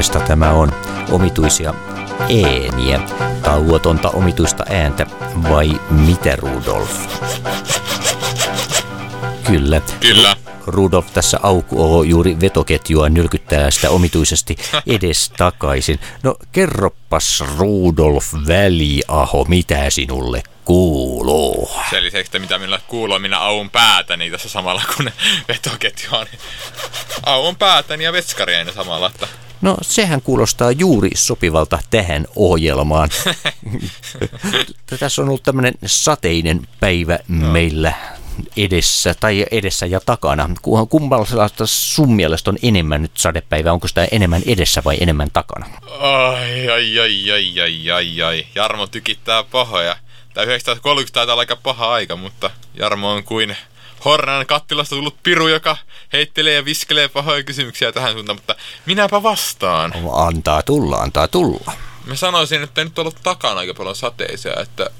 Minkälaista tämä on? Omituisia ääniä, tauotonta omituista ääntä vai mitä Rudolf? Kyllä. Kyllä. Rudolf tässä aukuo juuri vetoketjua nylkyttää sitä omituisesti edes takaisin. No kerroppas Rudolf Väliaho, mitä sinulle kuuluu? Sen lisäksi, että mitä minulle kuuluu, minä auun päätäni tässä samalla kun vetoketju on. Auun päätäni ja vetskarieni samalla. Että... No sehän kuulostaa juuri sopivalta tähän ohjelmaan. Tässä on ollut tämmöinen sateinen päivä no. meillä edessä tai edessä ja takana. Kummalla sun mielestä on enemmän nyt sadepäivä? Onko sitä enemmän edessä vai enemmän takana? Ai, ai, ai, ai, ai, ai, ai. Jarmo tykittää pahoja. Tämä 1930 taitaa olla aika paha aika, mutta Jarmo on kuin Hornan kattilasta tullut piru, joka heittelee ja viskelee pahoja kysymyksiä tähän suuntaan, mutta minäpä vastaan. Antaa tulla, antaa tulla. Mä sanoisin, että nyt on ollut takana aika paljon sateisia, että,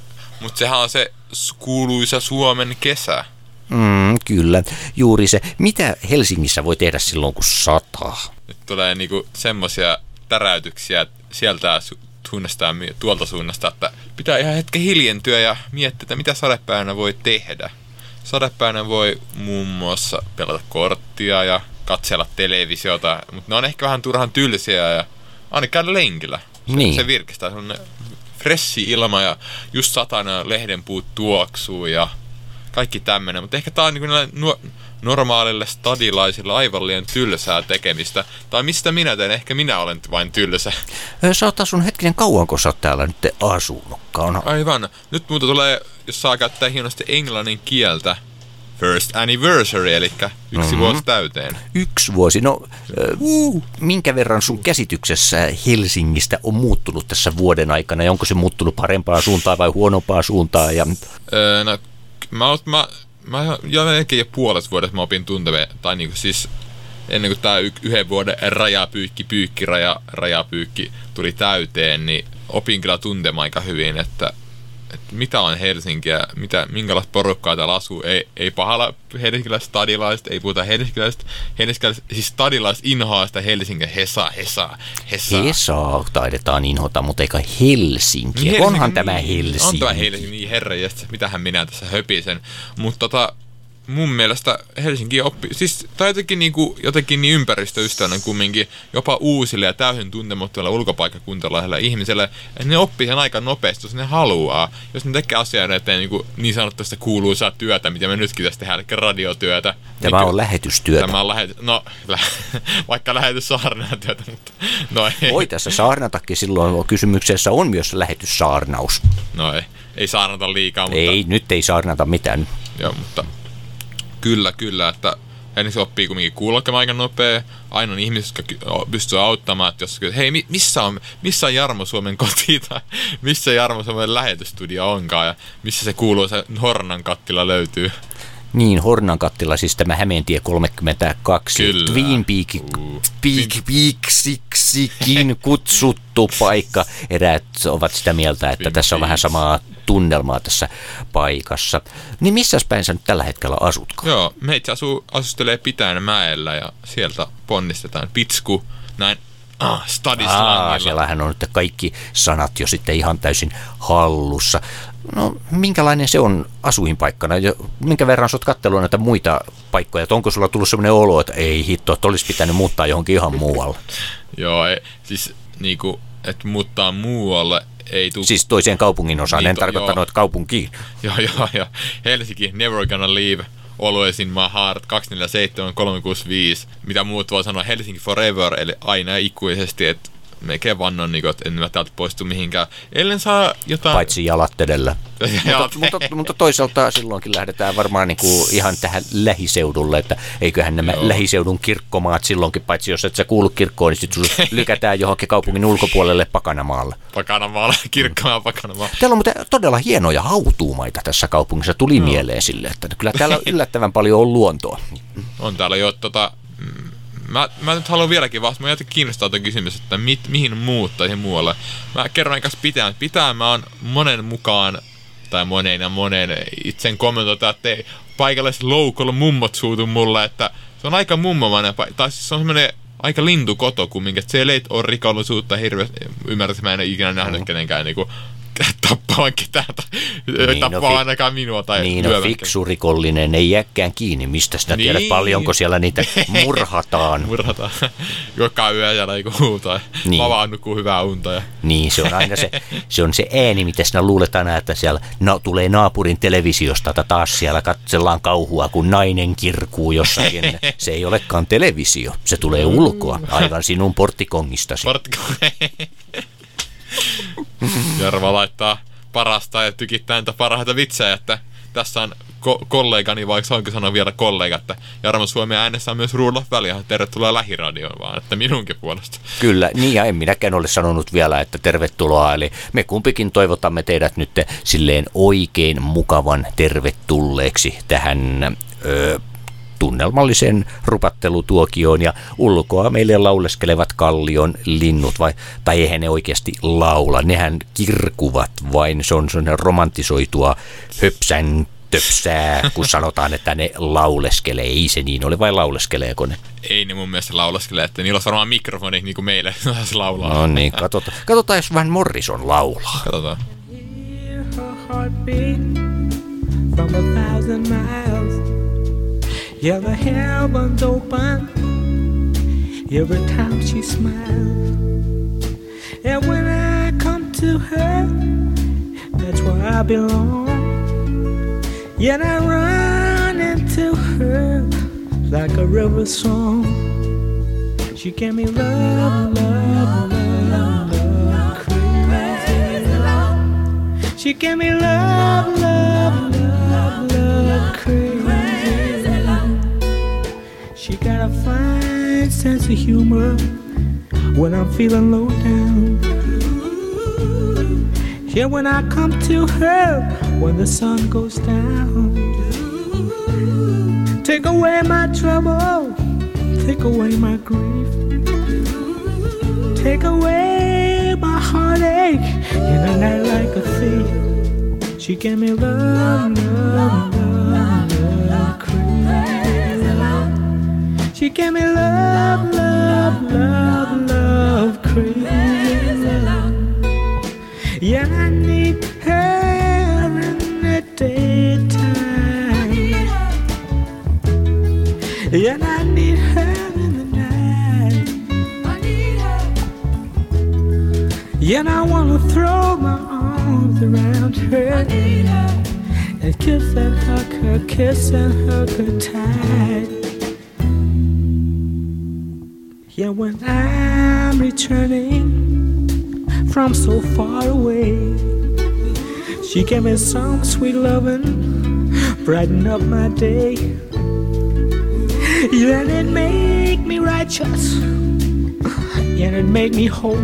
mutta sehän on se kuuluisa Suomen kesä. Mm, kyllä, juuri se. Mitä Helsingissä voi tehdä silloin, kun sataa? Nyt tulee niinku semmoisia täräytyksiä sieltä suunnasta ja tuolta suunnasta, että pitää ihan hetken hiljentyä ja miettiä, että mitä sadepäivänä voi tehdä. Sadepäivänä voi muun muassa pelata korttia ja katsella televisiota, mutta ne on ehkä vähän turhan tylsiä ja aina käydä lenkillä. Se, niin. se virkistää sellainen fressi ilma ja just satana lehdenpuut tuoksuu ja kaikki tämmöinen. Mutta ehkä tää on niin nuo, normaalille stadilaisille aivan liian tylsää tekemistä. Tai mistä minä teen? Ehkä minä olen vain tylsä. Sä oot asunut hetkinen kauan, kun sä oot täällä nyt asunutkaan. Aivan. Nyt muuta tulee, jos saa käyttää hienosti englannin kieltä, first anniversary, eli yksi mm-hmm. vuosi täyteen. Yksi vuosi. No, uh. minkä verran sun käsityksessä Helsingistä on muuttunut tässä vuoden aikana? Ja onko se muuttunut parempaan suuntaan vai huonompaan suuntaan? Ja... Öö, no, mä, mä, mä jo melkein jo puolet vuodesta mä opin tuntemaan, tai niinku siis ennen kuin tämä yhden vuoden rajapyykki, pyykki, raja, rajapyykki tuli täyteen, niin opin kyllä tuntemaan aika hyvin, että että mitä on Helsinkiä, mitä, minkälaista porukkaa täällä asuu. Ei, ei pahalla helsinkiläiset stadilaiset, ei puhuta helsinkiläiset, helsinkiläiset siis stadilaiset inhoaa sitä Helsinkiä, Hesa, Hesa, Hesa. Hesa taidetaan inhota, mutta eikä Helsinki. Niin, Onhan tämä Helsinki. On tämä Helsinki, niin herra mitähän minä tässä höpisen. Mutta tota, mun mielestä Helsinki oppi, siis tai jotenkin, niin kuin, jotenkin niin ympäristöystävällinen kumminkin, jopa uusille ja täysin tuntemattomille ulkopaikkakuntalaisille ihmisille, että ne oppii sen aika nopeasti, jos ne haluaa. Jos ne tekee asiaa eteen niin, kuin, niin sanotusta kuuluisaa työtä, mitä me nytkin tässä tehdään, eli radiotyötä. Tämä niin, on lähetystyötä. Tämä on lähetys, no, lä, vaikka lähetys saarnatyötä, mutta no ei. Voi tässä saarnatakin silloin, kysymyksessä on myös lähetyssaarnaus. No ei, ei saarnata liikaa, mutta... Ei, nyt ei saarnata mitään. Joo, mutta Kyllä, kyllä, että se oppii kumminkin kulkemaan aika nopea. Aina on ihmiset, jotka pystyy auttamaan, että jos hei, missä on, missä on Jarmo Suomen koti tai missä Jarmo Suomen lähetystudio onkaan ja missä se kuuluu, se Hornan kattila löytyy. Niin, Hornan kattila, siis tämä Hämeentie 32. Kyllä. Twin Peak, uh. Peak, Peaksiksikin kutsuttu paikka. Eräät ovat sitä mieltä, että Twin tässä on vähän samaa tunnelmaa tässä paikassa. Niin missä päin sä nyt tällä hetkellä asutko? Joo, meitä asuu, asustelee Pitäjän mäellä ja sieltä ponnistetaan Pitsku, näin Ah, Aa, siellähän on nyt kaikki sanat jo sitten ihan täysin hallussa. No, minkälainen se on asuinpaikkana? Ja minkä verran sä oot näitä muita paikkoja? Että onko sulla tullut sellainen olo, että ei hitto, että olisi pitänyt muuttaa johonkin ihan muualle? Joo, ei, siis niinku, että muuttaa muualle ei tule... Siis toiseen kaupungin osaan, niin, en to, tarkoittanut, että kaupunkiin. Joo, joo, joo. Helsinki, never gonna leave. Always in my heart, 247 365. Mitä muut voi sanoa, Helsinki forever, eli aina ikuisesti, että melkein vannon, niin kuin, että en mä täältä poistu mihinkään. Ellen saa jotain... Paitsi jalat edellä. mutta, mutta, mutta, toisaalta silloinkin lähdetään varmaan niin kuin ihan tähän lähiseudulle, että eiköhän nämä Joo. lähiseudun kirkkomaat silloinkin, paitsi jos et sä kuulu kirkkoon, niin sitten lykätään johonkin kaupungin ulkopuolelle Pakanamaalle. Pakanamaalle, kirkkomaa Pakanamaa. Täällä on muuten todella hienoja hautuumaita tässä kaupungissa, tuli no. mieleen sille, että kyllä täällä yllättävän paljon on luontoa. On täällä jo tota, mm, Mä, mä nyt haluan vieläkin vastata. Mä jotenkin kiinnostaa tuon kysymys, että mit, mihin muuttaisi muualle. Mä kerron aika pitää. Pitää mä oon monen mukaan, tai monen ja monen itsen kommentoida, että paikalliset loukalla mummot suutu mulle, että se on aika mummomainen. Tai siis se on semmoinen aika lintukoto kumminkin, että siellä ei ole rikollisuutta hirveästi, ymmärrätkö, mä en ole ikinä nähnyt mm. kenenkään niinku tappavan ketään tai niin, tappaa no, ainakaan minua tai Niin, no fiksu rikollinen ei jääkään kiinni. Mistä sitä niin. tiedät paljonko siellä niitä murhataan? murhataan. Joka yö ja niinku, tai niin. mä vaan nukkuu hyvää unta. Ja... Niin, se on aina se, se, on se ääni, mitä sinä luulet aina, että siellä no, tulee naapurin televisiosta, että taas siellä katsellaan kauhua, kun nainen kirkuu jossakin. Se ei olekaan televisio, se tulee ulkoa, aivan sinun porttikongistasi. Porttikong- Jarva laittaa parasta ja tykittää niitä parhaita vitsejä, että tässä on ko- kollegani, vaikka saanko sanoa vielä kollega, että Jarmo Suomi äänessä on myös Rudolf Väliä. Tervetuloa lähiradioon vaan, että minunkin puolesta. Kyllä, niin ja en minäkään ole sanonut vielä, että tervetuloa. Eli me kumpikin toivotamme teidät nyt silleen oikein mukavan tervetulleeksi tähän tunnelmallisen rupattelutuokioon ja ulkoa meille lauleskelevat kallion linnut, vai, tai eihän ne oikeasti laula, nehän kirkuvat vain, se on sellainen romantisoitua höpsän töpsää, kun sanotaan, että ne lauleskelee. Ei se niin ole, vai lauleskeleeko ne? Ei ne mun mielestä lauleskelee, että niillä on varmaan mikrofoni niin kuin meille laulaa. No niin, katsotaan, katsotaan jos vähän Morrison laulaa. Katsotaan. From a thousand miles Yeah, the heavens open every time she smiles. And when I come to her, that's where I belong. Yet I run into her like a river song. She gave me love, love, love, love, crazy. love. She gave me love, love, love, love, crazy. Got a fine sense of humor when I'm feeling low down. Yeah, when I come to her when the sun goes down. Take away my trouble, take away my grief, take away my heartache in a night like a thief. She gave me love, love, love, She gave me love, love, love, love, crazy. Yeah, I need her in the daytime. Yeah, I need her in the night. I need her. Yeah, I wanna throw my arms around her and kiss and hug her, kiss and hug her tight. Yeah, when I'm returning from so far away, she gave me some sweet loving, brighten up my day. Yeah, and it make me righteous, yeah, it make me whole.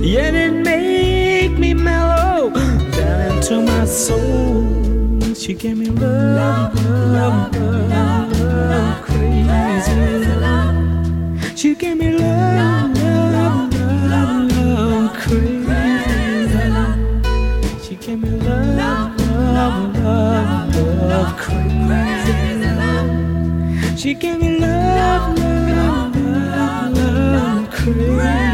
Yeah, it make me mellow down into my soul. She gave me love, love, love, love, crazy love. She gave me love, love, love, love, crazy love. She gave me love, love, love, love, crazy love. She gave me love, love, love, love, crazy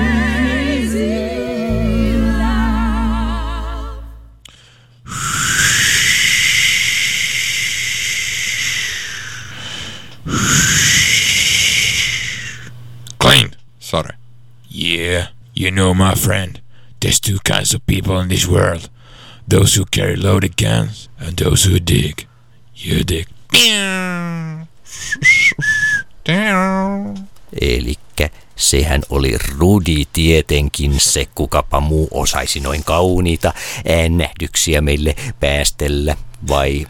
you know, my friend, there's two kinds of people in this world. Those who carry loaded guns and those who dig. You dig. Elikkä sehän oli Rudi tietenkin se, kukapa muu osaisi noin kauniita nähdyksiä meille päästellä, vai?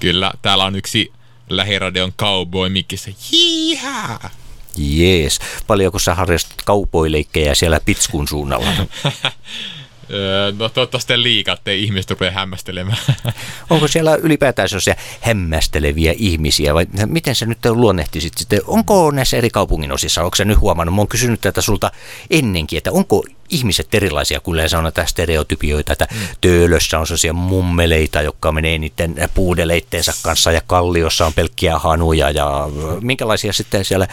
Kyllä, täällä on yksi lähiradion cowboy mikissä. Jihaa! Jees. Paljonko sä harrastat kaupoileikkejä siellä Pitskun suunnalla? Öö, no toivottavasti liikaa, ettei ihmiset rupea hämmästelemään. Onko siellä ylipäätään sellaisia hämmästeleviä ihmisiä vai miten se nyt luonnehtisit sitten? Onko näissä eri kaupungin osissa, onko se nyt huomannut? Mä oon kysynyt tätä sulta ennenkin, että onko ihmiset erilaisia, kun yleensä on näitä stereotypioita, että mm. Töölössä on sellaisia mummeleita, jotka menee niiden puudeleitteensä kanssa ja Kalliossa on pelkkiä hanuja ja minkälaisia sitten siellä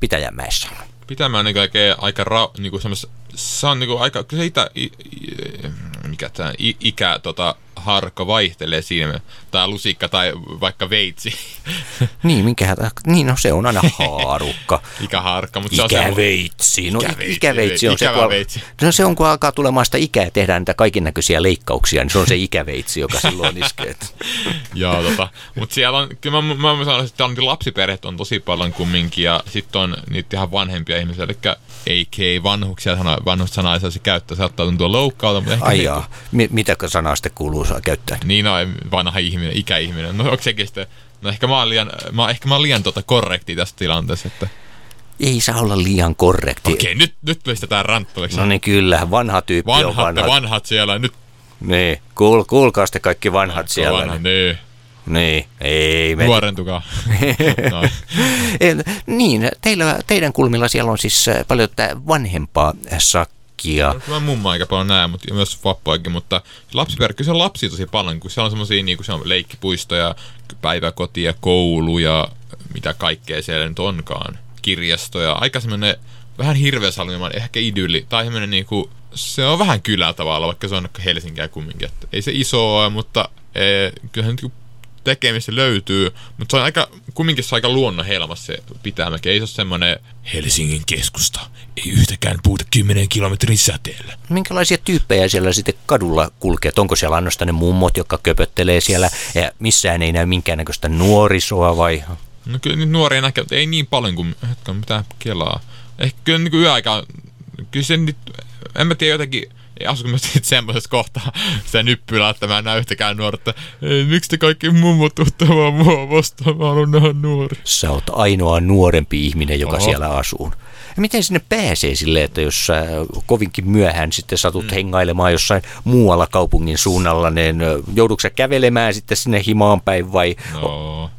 Pitäjänmäessä on? Pitämään niin aika, aika ra, niin kuin se on niin kuin aika, kyllä se itä, i, i, mikä tämä, ikä tota, harkka vaihtelee siinä, tai lusikka tai vaikka veitsi. Niin, minkä, niin no se on aina haarukka. Ikäharkka, mutta se on ikäveitsi. No ikäveitsi, ikäveitsi on se, kun, veitsi. No se on, kun alkaa tulemaan sitä ikää ja tehdään niitä kaikin näköisiä leikkauksia, niin se on se ikäveitsi, joka silloin iskee. Joo, tota, mutta siellä on, kyllä mä, mä, mä sanoisin, että on, lapsiperheet on tosi paljon kumminkin, ja sitten on niitä ihan vanhempia ihmisiä, eli AK vanhuksia, vanhusta sanaa ei saisi käyttää, saattaa tuntua loukkaalta. Mutta Ai jaa. M- mitä sanaa sitten kuuluu saa käyttää? Niin no, vanha ihminen, ikäihminen. No onko sekin sitten, no ehkä mä oon liian, mä, ehkä mä oon liian tuota korrekti tässä tilanteessa, että ei saa olla liian korrekti. Okei, nyt, nyt pistetään ranttuiksi. No niin kyllä, vanha tyyppi vanhat, on vanha. vanhat siellä, nyt. Niin, kuul, kuulkaa sitten kaikki vanhat Vanha, siellä. Vanha, niin. Niin, ei. Me... Nuorentukaa. no. niin, teillä, teidän kulmilla siellä on siis äh, paljon vanhempaa sakkia. No, mä mumma aika paljon näe, mutta myös vappoakin, mutta lapsiperkki, se on lapsi tosi paljon, kun siellä on semmoisia niin se on leikkipuistoja, päiväkotia, kouluja, mitä kaikkea siellä nyt onkaan. Kirjastoja, aika semmoinen vähän hirveäsalmimaan, ehkä idylli, tai semmoinen niinku, se on vähän kylä tavalla, vaikka se on Helsinkiä kumminkin. Että ei se iso ole, mutta ee, kyllähän niinku tekemistä löytyy, mutta se on aika, kumminkin se on aika luonnonhelmassa se Pitämäki. Ei se ole semmoinen Helsingin keskusta, ei yhtäkään puuta 10 kilometrin säteellä. Minkälaisia tyyppejä siellä sitten kadulla kulkee? Onko siellä ainoastaan ne mummot, jotka köpöttelee siellä ja missään ei näy minkäännäköistä nuorisoa vai? No kyllä nyt nuoria näkee, mutta ei niin paljon kuin, hetken, mitä kelaa. Ehkä kyllä niin kuin yöaika, kyllä se nyt, en mä tiedä jotenkin, asuinko mä sitten semmoisessa kohtaa sitä nyppylää, että mä en näe yhtäkään nuorta. Ei, miksi te kaikki mummot tuutte vaan mua vastaan, mä haluan nähdä nuori. Sä oot ainoa nuorempi ihminen, joka Oho. siellä asuu. Ja miten sinne pääsee sille, että jos sä kovinkin myöhään sitten satut mm. hengailemaan jossain muualla kaupungin suunnalla, niin joudutko sä kävelemään sitten sinne himaan päin vai? No,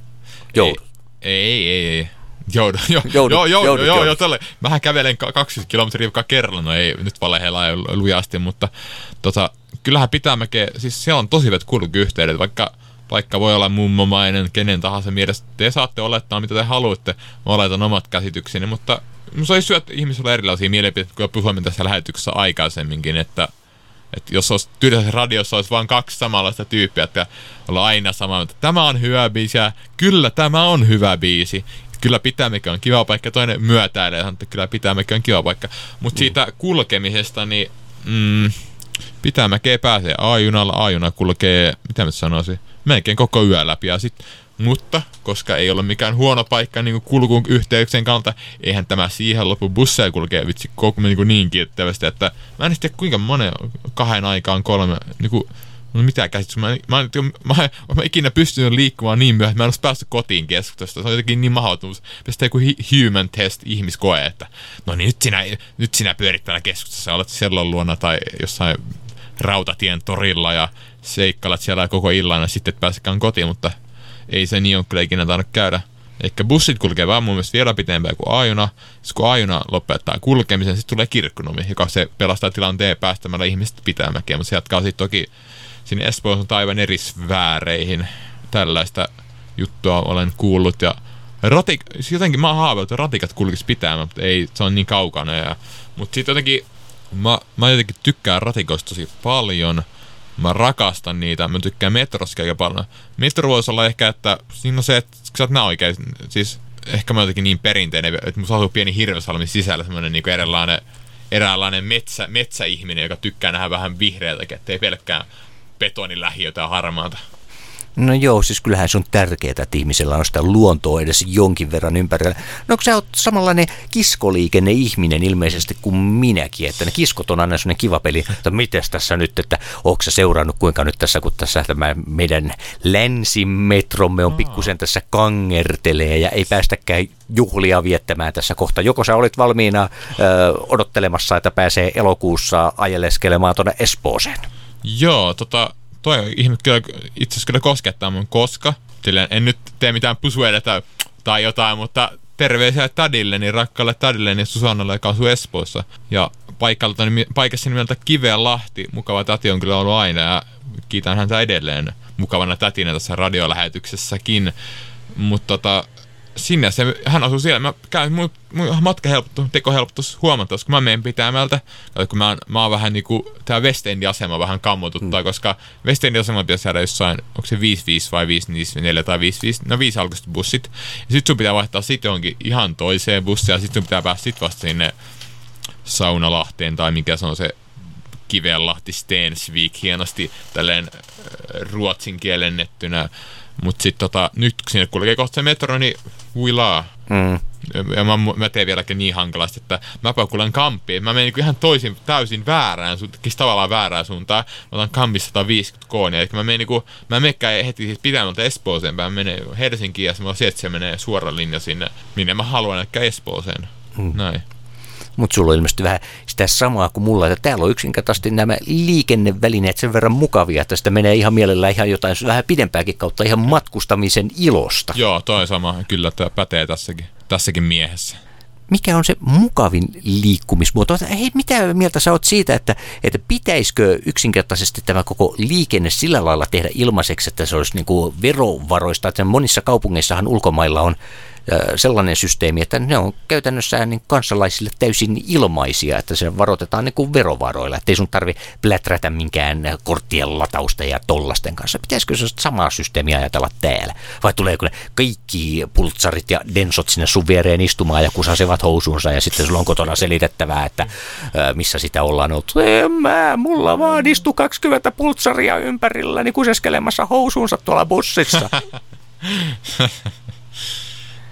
Joudut. Ei, ei, ei, ei. Joudu, jo, joudu, joo, joo, joudut, joo, joo, tälle. Mähän kävelen 20 kilometriä joka kerralla, no ei nyt valehella ei lujasti, mutta tota, kyllähän pitää mäkeä, siis siellä on tosi hyvät kulkuyhteydet, vaikka vaikka voi olla mummomainen, kenen tahansa mielestä. Te saatte olettaa, mitä te haluatte. Mä oletan omat käsitykseni, mutta se olisi syö, ihmisillä erilaisia mielipiteitä, kun puhuimme tässä lähetyksessä aikaisemminkin, että, että jos olisi tyylisessä radiossa olisi vain kaksi samanlaista tyyppiä, että olla aina sama, että tämä on hyvä biisi ja kyllä tämä on hyvä biisi kyllä Pitämäki on kiva paikka, toinen myötäilee, että kyllä Pitämäki on kiva paikka. Mutta mm. siitä kulkemisesta, niin mm, Pitämäkeä pääsee A-junalla, A-juna kulkee, mitä mä sanoisin, melkein koko yö läpi. Ja sit, mutta koska ei ole mikään huono paikka niin kulkun yhteyksien kannalta, eihän tämä siihen lopu busseja kulkee vitsi koko niin, niin kiittävästi, että mä en tiedä kuinka monen kahden aikaan kolme niin kuin, No mitä käsitys? Mä, mä, mä, mä, mä ikinä pystynyt liikkumaan niin myöhään, että mä en olisi päässyt kotiin keskustasta. Se on jotenkin niin mahdotonta. Pistää joku human test ihmiskoe, että no niin nyt sinä, nyt sinä pyörit täällä keskustassa, olet sellon luona tai jossain rautatien torilla ja seikkailet siellä koko illan ja sitten et pääsekään kotiin, mutta ei se niin ole kyllä ikinä tainnut käydä. Eikä bussit kulkee vaan mun mielestä vielä pitempään kuin ajuna. Sitten kun ajuna lopettaa kulkemisen, sitten tulee kirkkonumi, joka se pelastaa tilanteen päästämällä ihmiset pitämäkin. Mutta se jatkaa sitten toki sinne Espoon aivan eri sfääreihin. Tällaista juttua olen kuullut ja ratik, siis jotenkin mä oon haaveillut, että ratikat kulkis pitämään, mutta ei, se on niin kaukana. Ja, mutta sitten jotenkin, mä, mä jotenkin tykkään ratikoista tosi paljon. Mä rakastan niitä, mä tykkään metrosta aika paljon. Metro voisi olla ehkä, että siinä on se, että sä oot oikein, siis ehkä mä jotenkin niin perinteinen, että musta asuu pieni hirvesalmi sisällä semmoinen niin eräänlainen, eräänlainen metsä, metsäihminen, joka tykkää nähdä vähän vihreältäkin, ettei pelkkää betonin lähiötä ja harmaata. No joo, siis kyllähän se on tärkeää, että ihmisellä on sitä luontoa edes jonkin verran ympärillä. No kun sä oot samanlainen kiskoliikenne ihminen ilmeisesti kuin minäkin, että ne kiskot on aina sellainen kiva peli, että miten tässä nyt, että onko sä seurannut kuinka nyt tässä, kun tässä tämä meidän länsimetromme on pikkusen tässä kangertelee ja ei päästäkään juhlia viettämään tässä kohta. Joko sä olit valmiina ö, odottelemassa, että pääsee elokuussa ajeleskelemaan tuonne Espooseen? Joo, tota, toi ihme kyllä itse asiassa kyllä koskettaa mun koska. Silleen, en nyt tee mitään pusuedetä tai jotain, mutta terveisiä Tadille, niin rakkaalle Tadille, niin Susannalle, joka asuu Espoossa. Ja paikalta, paikassa nimeltä Kiveä Lahti, mukava täti on kyllä ollut aina ja kiitän häntä edelleen mukavana tätinä tässä radiolähetyksessäkin. Mutta tota, sinne se, hän asuu siellä. Mä käyn, mun, mun matka helpottu, teko helpottu huomattavasti, kun mä menen pitämältä. Kun mä, mä oon vähän niinku, tää West asema vähän kammotuttaa, mm. koska West Endin asema pitäisi saada jossain, onko se 5-5 vai 5-4 tai 5-5, no 5 alkuiset bussit. Ja sit sun pitää vaihtaa sit johonkin ihan toiseen bussiin, ja sit sun pitää päästä sit vasta sinne Saunalahteen, tai mikä se on se Kivenlahti Stensvik hienosti tälleen ruotsin kielennettynä mutta sitten tota, nyt kun sinne kulkee kohta se metro, niin huilaa. Mm. Ja mä, mä teen vieläkin niin hankalasti, että mä paukulan kampiin. Mä menen niin ihan toisin, täysin väärään suuntaan, tavallaan väärään suuntaan. Mä otan kampissa 150 koonia. Eli mä menen niin mä mekkään heti siis pitämältä Espooseen, mä menen Helsinkiin ja sieltä se menee suora linja sinne, minne mä haluan, että Espooseen. Mm. Näin mutta sulla on ilmeisesti vähän sitä samaa kuin mulla, että täällä on yksinkertaisesti nämä liikennevälineet sen verran mukavia, että sitä menee ihan mielellä ihan jotain vähän pidempääkin kautta ihan matkustamisen ilosta. Joo, toi sama, kyllä tämä pätee tässäkin, tässäkin miehessä mikä on se mukavin liikkumismuoto? Hei, mitä mieltä sä oot siitä, että, että pitäisikö yksinkertaisesti tämä koko liikenne sillä lailla tehdä ilmaiseksi, että se olisi niin kuin verovaroista, että monissa kaupungeissahan ulkomailla on sellainen systeemi, että ne on käytännössä niin kansalaisille täysin ilmaisia, että se varoitetaan niin kuin verovaroilla, ettei sun tarvi pläträtä minkään korttien latausta ja tollasten kanssa. Pitäisikö se samaa systeemiä ajatella täällä? Vai tuleeko ne kaikki pultsarit ja densot sinne sun viereen istumaan ja kusasevat housuunsa ja sitten sulla on kotona selitettävää, että missä sitä ollaan ollut. En mä, mulla vaan istu 20 pultsaria ympärilläni kuseskelemassa housuunsa tuolla bussissa.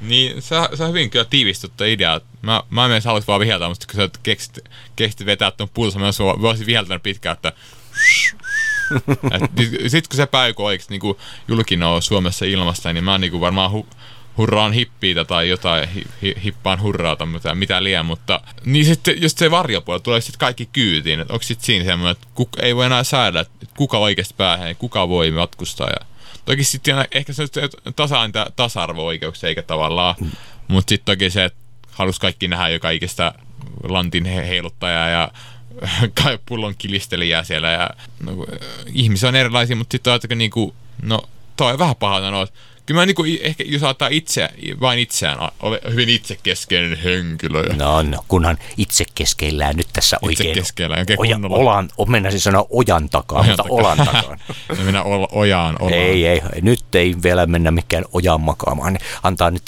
Niin, se on hyvin kyllä tiivistuttu idea. Mä, mä en edes halus vaan viheltää, mutta kun sä keksit, keksit vetää tuon pulsa, mä voisin viheltänyt pitkään, että sitten kun se päivä oikeasti niin julkinen on Suomessa ilmasta, niin mä niin varmaan hu, hurraan hippiitä tai jotain, hi, hi, hippaan hurraata, mitä, mitä liian, mutta niin sitten just se varjopuoli tulee sitten kaikki kyytiin, että onko sitten siinä semmoinen, että kuka, ei voi enää säädä, että kuka oikeasti pääsee, kuka voi matkustaa ja Toki sitten ehkä se tasa tasa-arvo-oikeuksia eikä tavallaan, mm. mutta sitten toki se, että halusi kaikki nähdä jo kaikista lantin heiluttajaa ja pullon kilistelijää siellä ja no, ihmisiä on erilaisia, mutta sitten ajattelin niinku, no toi on vähän paha sanoa, kyllä mä niinku, ehkä jos saattaa itse, vain itseään ole hyvin itsekeskeinen henkilö. Ja... No, no, kunhan itsekeskeillään nyt tässä oikein. Itsekeskeillään, oikein Oja, olan, mennä siis sanoa ojan takaa, ojan mutta takaa. olan takaa. mennä o, ojaan, olaan. Ei, ei, nyt ei vielä mennä mikään ojaan makaamaan. Antaa nyt,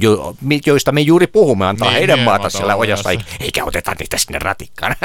jo, joista me juuri puhumme, antaa niin, heidän niin, maata siellä ojassa, eikä, eikä oteta niitä sinne ratikkaan.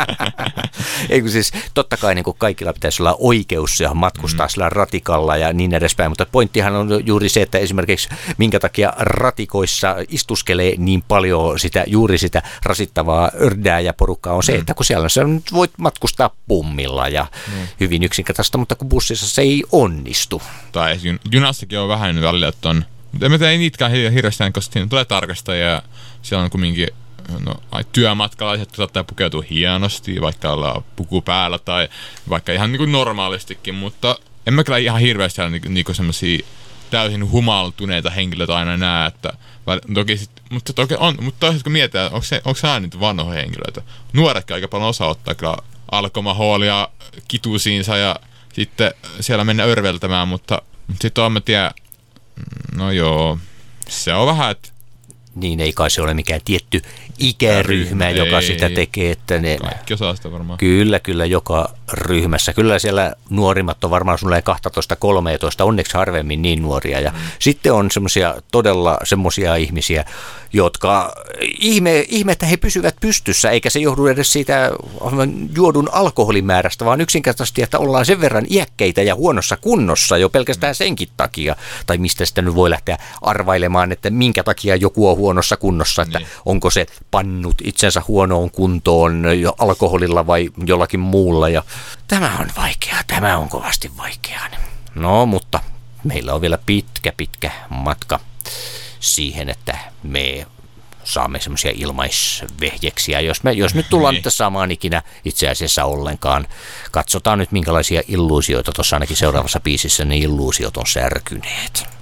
ei kun siis, totta kai niin kuin kaikilla pitäisi olla oikeus ja matkustaa mm. sillä ratikalla ja niin edespäin, mutta point pointtihan on juuri se, että esimerkiksi minkä takia ratikoissa istuskelee niin paljon sitä, juuri sitä rasittavaa ördää ja porukkaa on se, mm. että kun siellä sä nyt voit matkustaa pummilla ja mm. hyvin yksinkertaista, mutta kun bussissa se ei onnistu. Tai junassakin on vähän välillä, että on mutta en mä tiedä niitäkään hirveästi, koska siinä tulee tarkastajia ja siellä on kumminkin no, työmatkalaiset saattaa pukeutua hienosti, vaikka ollaan puku päällä tai vaikka ihan niin kuin normaalistikin, mutta en mä kyllä ihan hirveästi siellä niinku, niinku semmosia täysin humaltuneita henkilöitä aina näe, että toki sit, mutta toki on, mutta toisaalta kun mietitään, onko se, onko niitä vanhoja henkilöitä. Nuoretkin aika paljon osaa ottaa kyllä alkomahoolia kitusiinsa ja sitten siellä mennä örveltämään, mutta, mutta sitten on mä tiedä, no joo, se on vähän, että niin ei kai se ole mikään tietty ikäryhmä, Ryhmä, joka ei. sitä tekee. Että ne, Kaikki osaa sitä varmaan. Kyllä, kyllä, joka ryhmässä. Kyllä siellä nuorimmat on varmaan sulle 12-13, onneksi harvemmin niin nuoria. Ja mm. sitten on semmoisia todella semmoisia ihmisiä, jotka ihme, ihme, että he pysyvät pystyssä, eikä se johdu edes siitä juodun alkoholimäärästä, vaan yksinkertaisesti, että ollaan sen verran iäkkeitä ja huonossa kunnossa jo pelkästään senkin takia. Tai mistä sitä nyt voi lähteä arvailemaan, että minkä takia joku on huonossa kunnossa, että niin. onko se pannut itsensä huonoon kuntoon alkoholilla vai jollakin muulla. Ja tämä on vaikeaa, tämä on kovasti vaikeaa. No, mutta meillä on vielä pitkä, pitkä matka siihen, että me saamme semmoisia ilmaisvehjeksiä, jos, me, jos nyt tullaan nyt saamaan ikinä itse asiassa ollenkaan. Katsotaan nyt minkälaisia illuusioita tuossa ainakin seuraavassa biisissä ne illuusiot on särkyneet.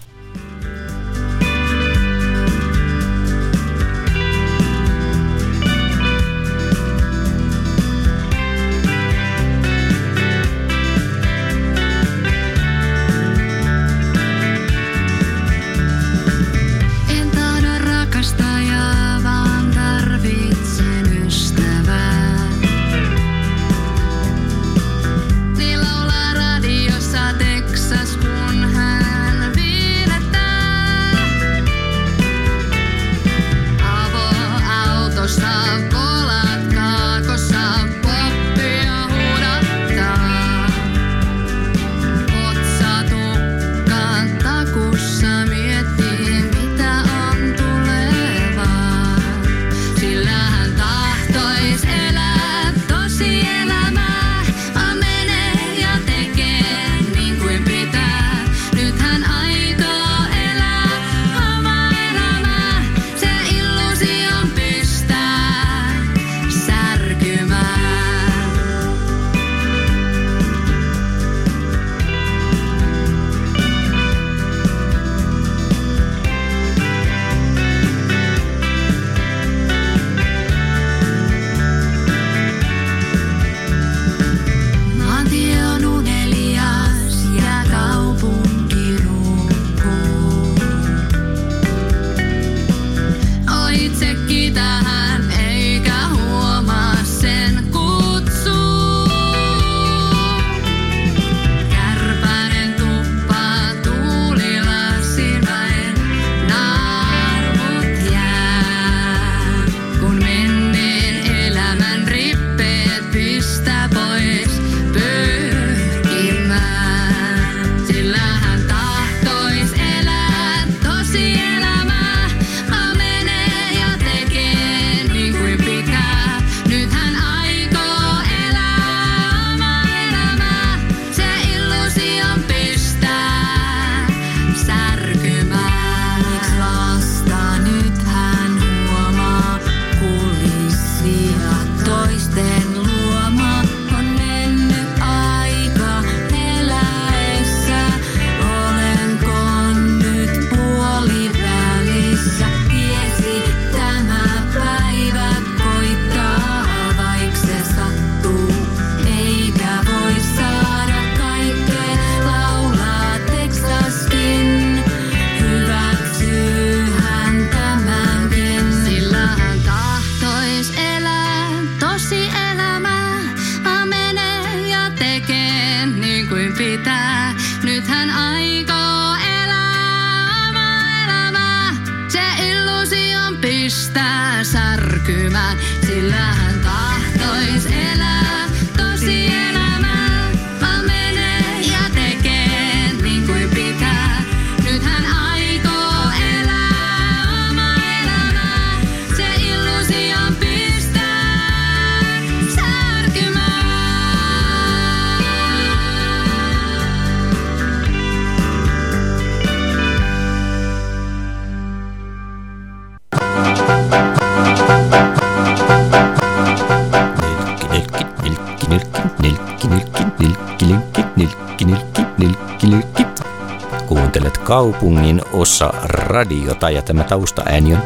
Kaupungin osa radiota ja tämä taustaääni on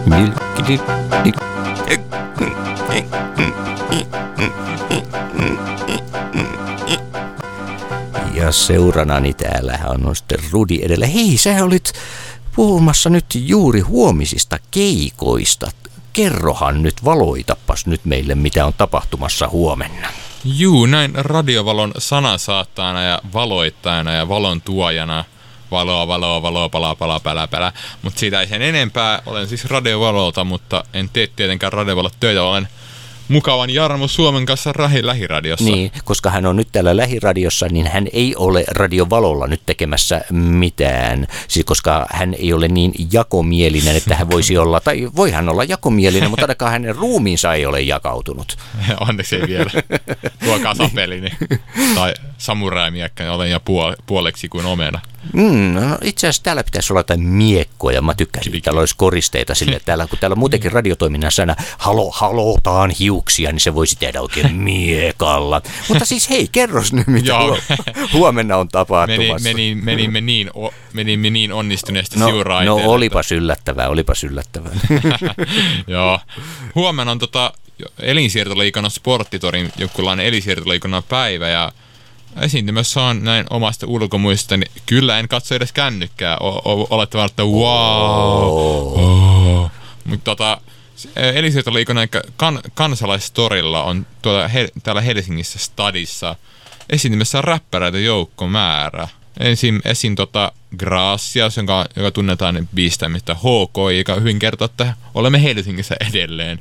Ja seuranani täällä on sitten Rudi edellä. Hei, sä olit puhumassa nyt juuri huomisista keikoista. Kerrohan nyt, valoitapas nyt meille, mitä on tapahtumassa huomenna. Juu, näin radiovalon sanansaattajana ja valoittajana ja valon tuojana. Valoa, valoa, valoa, palaa, palaa, pälä, pälä. Mutta siitä ei sen enempää. Olen siis radiovalolta, mutta en tee tietenkään radiovalot töitä. Olen mukavan Jarmo Suomen kanssa rahi lähiradiossa. Niin, koska hän on nyt täällä lähiradiossa, niin hän ei ole radiovalolla nyt tekemässä mitään. Siis koska hän ei ole niin jakomielinen, että hän voisi olla, tai voi hän olla jakomielinen, mutta ainakaan hänen ruumiinsa ei ole jakautunut. Onneksi ei vielä. Tuo kasapelini tai samurai-miekkä, niin olen puol- puoleksi kuin omena. Mm, no itse asiassa täällä pitäisi olla jotain miekkoja. Mä tykkäisin, että täällä olisi koristeita sille. Täällä, kun täällä on muutenkin radiotoiminnassa aina halo, halotaan hiuksia, niin se voisi tehdä oikein miekalla. Mutta siis hei, kerros nyt, mitä Joo. huomenna on Meni, tapahtumassa. meni, menimme, niin, o, menimme niin onnistuneesti No, siuraiteille. no olipas yllättävää, olipas yllättävää. Joo. Huomenna on tota elinsiirtoliikunnan sporttitorin jokinlainen elinsiirtoliikunnan päivä ja esiintymässä on näin omasta ulkomuista, niin kyllä en katso edes kännykkää. O- o- olette vaan, että wow. Oh. Mutta tota, elinsiirtoliikunnan kan- kansalaistorilla on tuolla he- täällä Helsingissä stadissa esiintymässä on räppäreitä joukkomäärä. Ensin esiin tota Gracias, joka, joka tunnetaan biistämistä HK, joka hyvin kertoo, että olemme Helsingissä edelleen.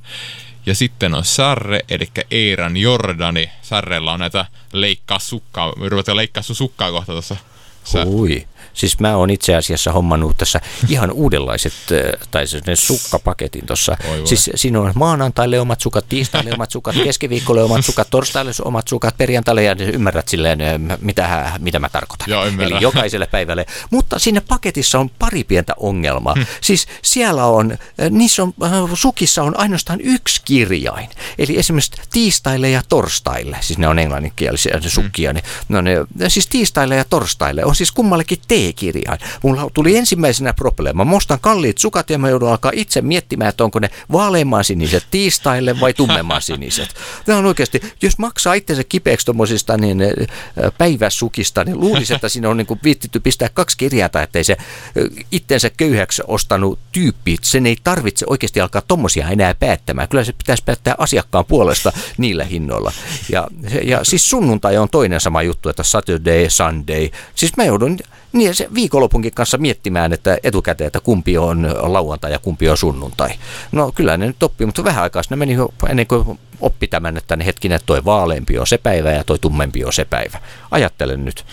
Ja sitten on Sarre, eli Eiran Jordani. Sarrella on näitä leikkaa sukkaa. Ruvetaan leikkaa sun sukkaa kohta tuossa. Sä- Ui. Siis mä oon itse asiassa hommannut tässä ihan uudenlaiset, äh, tai siis ne sukkapaketin tuossa. Siis siinä on maanantaille omat sukat, tiistaille omat sukat, keskiviikolle omat sukat, torstaille omat sukat, perjantaille ja ymmärrät silleen, äh, mitä, mitä mä tarkoitan. Joo, ymmärrän. Eli jokaiselle päivälle. Mutta siinä paketissa on pari pientä ongelmaa. Hm. Siis siellä on, äh, niissä on, sukissa on ainoastaan yksi kirjain. Eli esimerkiksi tiistaille ja torstaille, siis ne on englanninkielisiä ne sukkia, niin, no ne, siis tiistaille ja torstaille on siis kummallekin T-kirjain. Mulla tuli ensimmäisenä probleema. Mä ostan kalliit sukat ja mä joudun alkaa itse miettimään, että onko ne vaaleamman siniset tiistaille vai tummemman siniset. Tämä on oikeasti, jos maksaa itsensä kipeäksi tuommoisista niin, eh, päiväsukista, niin luulisi, että siinä on niin kuin viittitty pistää kaksi kirjainta, ettei se eh, itsensä köyhäksi ostanut tyyppi, sen ei tarvitse oikeasti alkaa tommosia enää päättämään. Kyllä se pitäisi päättää asiakkaan puolesta niillä hinnoilla. Ja, ja siis sunnuntai on toinen sama juttu, että Saturday, Sunday. Siis mä joudun niin se viikonlopunkin kanssa miettimään, että etukäteen, että kumpi on lauantai ja kumpi on sunnuntai. No kyllä ne nyt oppii, mutta vähän aikaa ne meni jo ennen kuin oppi tämän, että ne hetkinen, toi vaaleampi on se päivä ja toi tummempi on se päivä. Ajattelen nyt.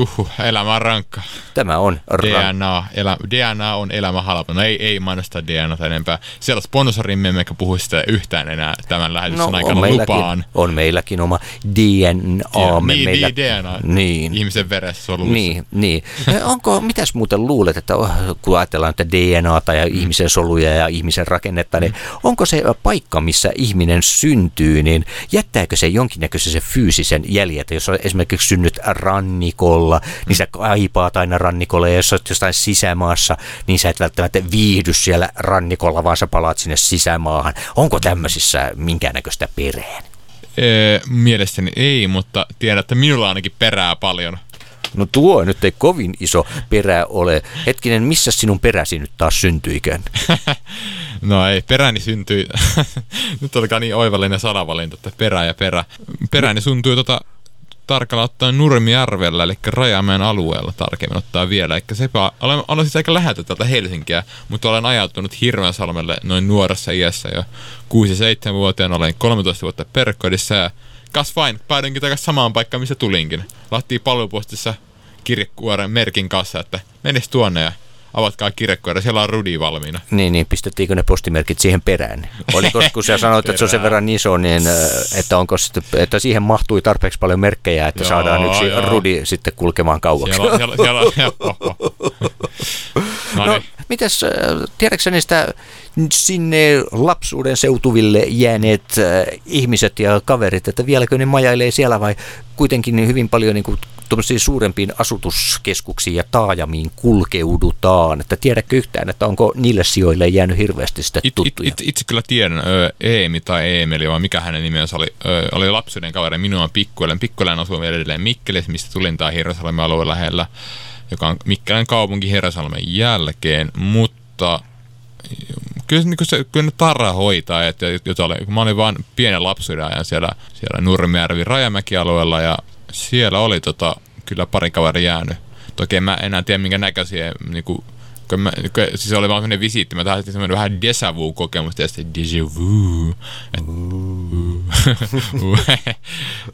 Huhhuh, elämä on rankka. Tämä on ra- DNA, elä, DNA on elämä halpa. No ei, ei mainosta DNAta enempää. Siellä sponsorimme emmekä puhu sitä yhtään enää tämän lähetyksen no, aikana on meilläkin, lupaan. on meilläkin oma DNA. niin, meillä, niin, DNA. Niin. Ihmisen veressä soluissa. Niin, niin. Onko, mitäs muuten luulet, että oh, kun ajatellaan että DNAta ja ihmisen soluja ja ihmisen rakennetta, niin onko se paikka, missä ihminen syntyy, niin jättääkö se jonkinnäköisen se fyysisen jäljen, että jos on esimerkiksi synnyt rannikolla, niin sä kaipaat aina rannikolle, ja jos olet jostain sisämaassa, niin sä et välttämättä viihdy siellä rannikolla, vaan sä palaat sinne sisämaahan. Onko tämmöisissä minkäännäköistä perään? Ee, mielestäni ei, mutta tiedän, että minulla on ainakin perää paljon. No tuo nyt ei kovin iso perä ole. Hetkinen, missä sinun peräsi nyt taas syntyikään? No ei, peräni syntyi, nyt olikaan niin oivallinen sanavalinta, että perä ja perä. Peräni syntyi tota, tarkalla ottaen Nurmijärvellä, eli Rajamäen alueella tarkemmin ottaa vielä. Eli sepä, olen, olen siis aika läheltä täältä Helsinkiä, mutta olen ajautunut Hirveänsalmelle noin nuoressa iässä jo 6-7-vuotiaana, olen 13 vuotta perkkodissa ja kas vain, päädyinkin takaisin samaan paikkaan, missä tulinkin. Lattiin palvelupostissa kirjekuoren merkin kanssa, että menis tuonne ja avatkaa kirjekuori, siellä on rudi valmiina. Niin, niin pistettiinkö ne postimerkit siihen perään? Oliko, kun sä sanoit, että se on sen verran iso, niin äh, että, onko että siihen mahtui tarpeeksi paljon merkkejä, että Joo, saadaan yksi joo. rudi sitten kulkemaan kauaksi. Siellä, siellä, siellä. No, No, niin. mitäs, äh, tiedätkö niistä sinne lapsuuden seutuville jääneet äh, ihmiset ja kaverit, että vieläkö ne majailee siellä vai kuitenkin niin hyvin paljon niin kuin, tuommoisiin suurempiin asutuskeskuksiin ja taajamiin kulkeudutaan, että tiedätkö yhtään, että onko niille sijoille jäänyt hirveästi sitten It, it, tuttuja? it, itse kyllä tiedän, ö, Eemi tai Eemeli, vai mikä hänen nimensä oli, ö, oli lapsuuden kaveri, minua. Pikkuelen asuu vielä edelleen Mikkelissä, mistä tulin tää Hirvesalmen alueen lähellä. joka on Mikkälän kaupunki Herrasalmen jälkeen, mutta kyllä, niin se, kyllä ne tarra hoitaa, että, jota oli, kun mä olin vaan pienen lapsuuden ajan siellä, siellä Nurmijärvi Rajamäki-alueella ja siellä oli tota, kyllä pari kaveri jäänyt. Toki mä enää tiedä minkä näköisiä, niin kuin, kun mä, kun, siis oli vaan semmoinen visiitti, mä tahdin semmoinen vähän déjà vu-kokemus, ja sitten déjà vu.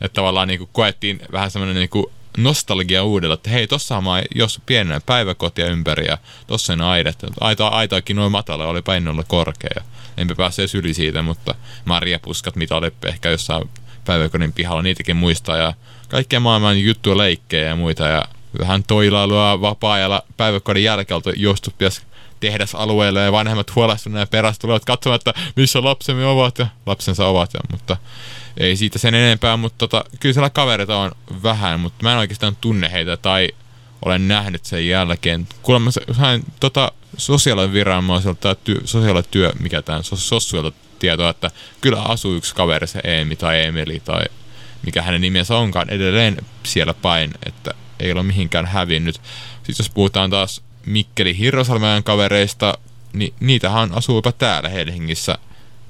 että tavallaan niin kuin, koettiin vähän semmoinen niin kuin, nostalgia uudella, että hei, tossa mä jos pienenä päiväkotia ympäri ja tossa on aidat. Aita, aitaakin noin matala, oli painolla korkea. Enpä pääse edes yli siitä, mutta marjapuskat, mitä oli ehkä jossain päiväkodin pihalla, niitäkin muistaa ja kaikkea maailman juttuja, leikkejä ja muita ja vähän toilailua vapaa-ajalla päiväkodin jälkeen jostu pitäisi tehdasalueelle ja vanhemmat huolestuneet ja perästä tulevat katsomaan, että missä lapsemme ovat ja lapsensa ovat. Ja, mutta ei siitä sen enempää, mutta tota, kyllä siellä kavereita on vähän, mutta mä en oikeastaan tunne heitä tai olen nähnyt sen jälkeen. Kuulemma sain tota, sosiaaliviranomaiselta työ, sosiaalityö, mikä tämä sossuilta tietoa, että kyllä asuu yksi kaveri, se Eemi tai Emeli tai mikä hänen nimensä onkaan edelleen siellä päin, että ei ole mihinkään hävinnyt. Sitten jos puhutaan taas Mikkeli Hirrosalmen kavereista, niin niitähän asuu jopa täällä Helsingissä,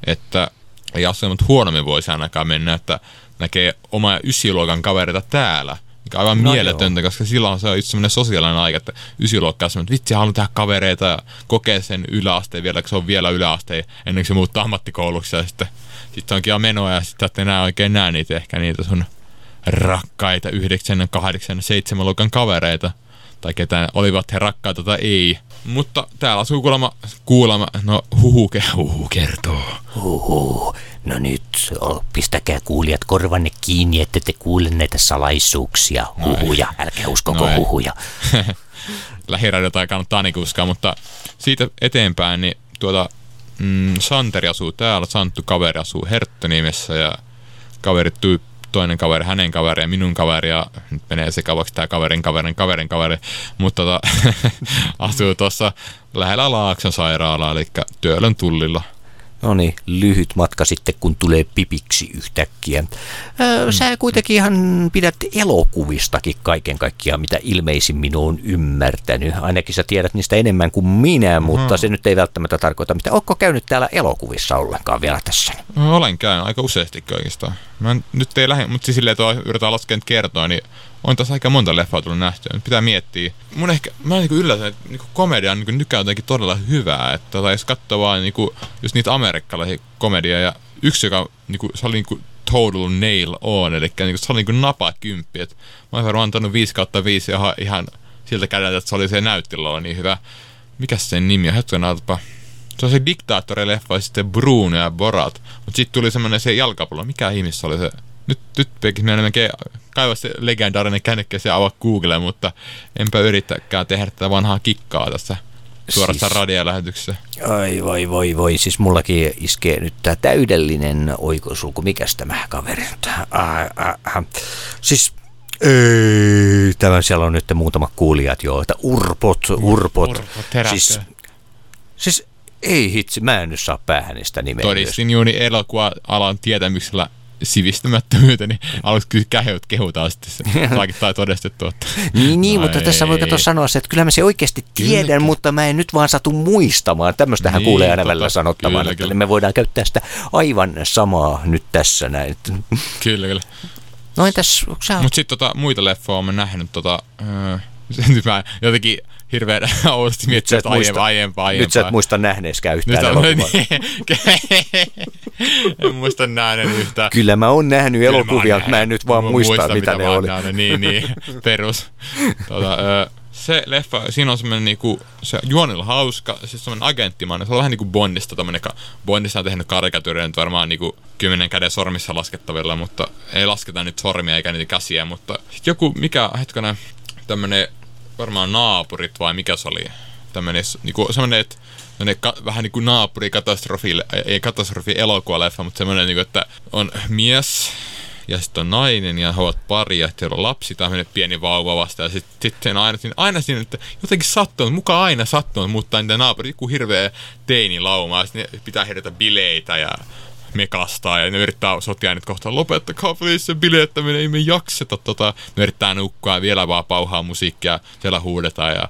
että ei asunut huonommin voisi ainakaan mennä, että näkee oma ysiluokan kavereita täällä. Mikä on aivan no mieletöntä, joo. koska silloin se on yksi semmoinen sosiaalinen aika, että ysiluokka on semmoinen, että vitsi, haluan tehdä kavereita ja kokea sen yläasteen vielä, kun se on vielä yläasteen ennen kuin se muuttaa ammattikouluksi ja sitten, sitten onkin jo menoa ja sitten et enää oikein näe niitä ehkä niitä sun rakkaita 9, 8, 7 luokan kavereita. Tai ketään olivat he rakkaita tai ei. Mutta täällä asuu kuulemma, kuulemma, no huhu, huhu kertoo. Huhu. No nyt pistäkää kuulijat korvanne kiinni, että te kuule näitä salaisuuksia, huhuja. Älkää uskoko no huhuja. Lähiradiota ei kannattaa niin uskoa, mutta siitä eteenpäin, niin tuota, mm, Santeri asuu täällä, Santtu kaveri asuu Herttönimessä ja kaveri tyyppi toinen kaveri, hänen kaveri ja minun kaveri ja nyt menee sekavaksi tämä kaverin kaverin kaverin kaveri, mutta tota, asuu tuossa lähellä Laakson sairaalaa, eli Työlön tullilla. No niin, lyhyt matka sitten, kun tulee pipiksi yhtäkkiä. Öö, sä kuitenkin ihan pidät elokuvistakin kaiken kaikkiaan, mitä ilmeisimmin on ymmärtänyt. Ainakin sä tiedät niistä enemmän kuin minä, mutta hmm. se nyt ei välttämättä tarkoita mitä. Ootko käynyt täällä elokuvissa ollenkaan vielä tässä? No, olen käynyt aika useasti oikeastaan. Mä en, nyt ei lähde, mutta siis silleen, että yritetään laskea kertoa, niin on tässä aika monta leffaa tullut nähtyä. Nyt pitää miettiä. Mun ehkä, mä oon niinku yllätyn, että niinku komedia on niinku nykyään jotenkin todella hyvää. Että tai jos katsoo vaan niinku, just niitä amerikkalaisia komedia ja yksi, joka niinku, se oli niinku total nail on, eli niinku, se oli niinku napa kymppi. Et mä varmaan antanut 5 kautta 5 ihan, ihan siltä kädeltä, että se oli se näyttelyllä niin hyvä. Mikäs sen nimi on? Hetken aatapa. Se on se diktaattorileffa ja sitten Bruno ja Borat. Mutta sitten tuli semmonen se jalkapallo. Mikä ihmis oli se? Nyt, nyt minä melkein kaivaa se legendaarinen kännykkä ja avaa Google, mutta enpä yrittäkään tehdä tätä vanhaa kikkaa tässä suorassa siis, radiolähetyksessä. Ai voi voi voi, siis mullakin iskee nyt tämä täydellinen oikosulku. Mikäs tämä kaveri nyt? Äh, äh, äh. Siis ei, tämä siellä on nyt muutama kuulijat jo, että urpot, urpot. urpot siis, siis ei hitsi, mä en nyt saa päähän niistä nimeä. Todistin juuri elokuva-alan tietämyksellä sivistymättömyyteni. Niin aluksi kyllä kähut kehutaan sitten se tai todistettu. Että... niin, niin no mutta ei. tässä voi katsoa sanoa se, että kyllä mä se oikeasti tiedän, kyllä. mutta mä en nyt vaan satu muistamaan. Tämmöistähän niin, kuulee aina tota, välillä sanottamaan, kyllä, että kyllä. me voidaan käyttää sitä aivan samaa nyt tässä näin. Kyllä, kyllä. No entäs, sä... Mutta sitten tota, muita leffoja olen nähnyt tota, öö, mä jotenkin hirveän oudosti miettiä, että aiempaa, aiempaa, aiempaa. Nyt sä et muista nähneeskään yhtään elokuvaa. en muista nähnyt yhtään. Kyllä mä oon nähnyt Kyllä elokuvia, mä, mä en nyt vaan muista, muista, mitä, mitä ne oli. Nähnyt. Niin, niin, perus. Tuota, se leffa, siinä on semmoinen niinku, se juonilla hauska, siis semmoinen agenttimainen, se on vähän niinku Bondista, tämmöinen, Bondista on tehnyt karikatyyriä nyt varmaan niinku kymmenen käden sormissa laskettavilla, mutta ei lasketa nyt sormia eikä niitä käsiä, mutta joku, mikä, hetkinen, tämmönen varmaan naapurit vai mikä se oli? Tämmönen niinku semmonen, että ka, vähän niin kuin naapurikatastrofi, ei katastrofi elokuvaleffa, mutta semmoinen, niin kuin, että on mies ja sitten on nainen ja he ovat pari ja sitten on lapsi, tämmöinen pieni vauva vasta ja sitten sit aina, siinä, aina siinä, että jotenkin sattuu, mukaan aina sattuu, mutta niitä naapuri, joku hirveä teinilauma ja sitten pitää herätä bileitä ja mekastaa ja ne yrittää sotia nyt kohta lopettakaa please se bilettäminen, ei me jakseta tota. Ne yrittää nukkua ja vielä vaan pauhaa musiikkia, siellä huudetaan ja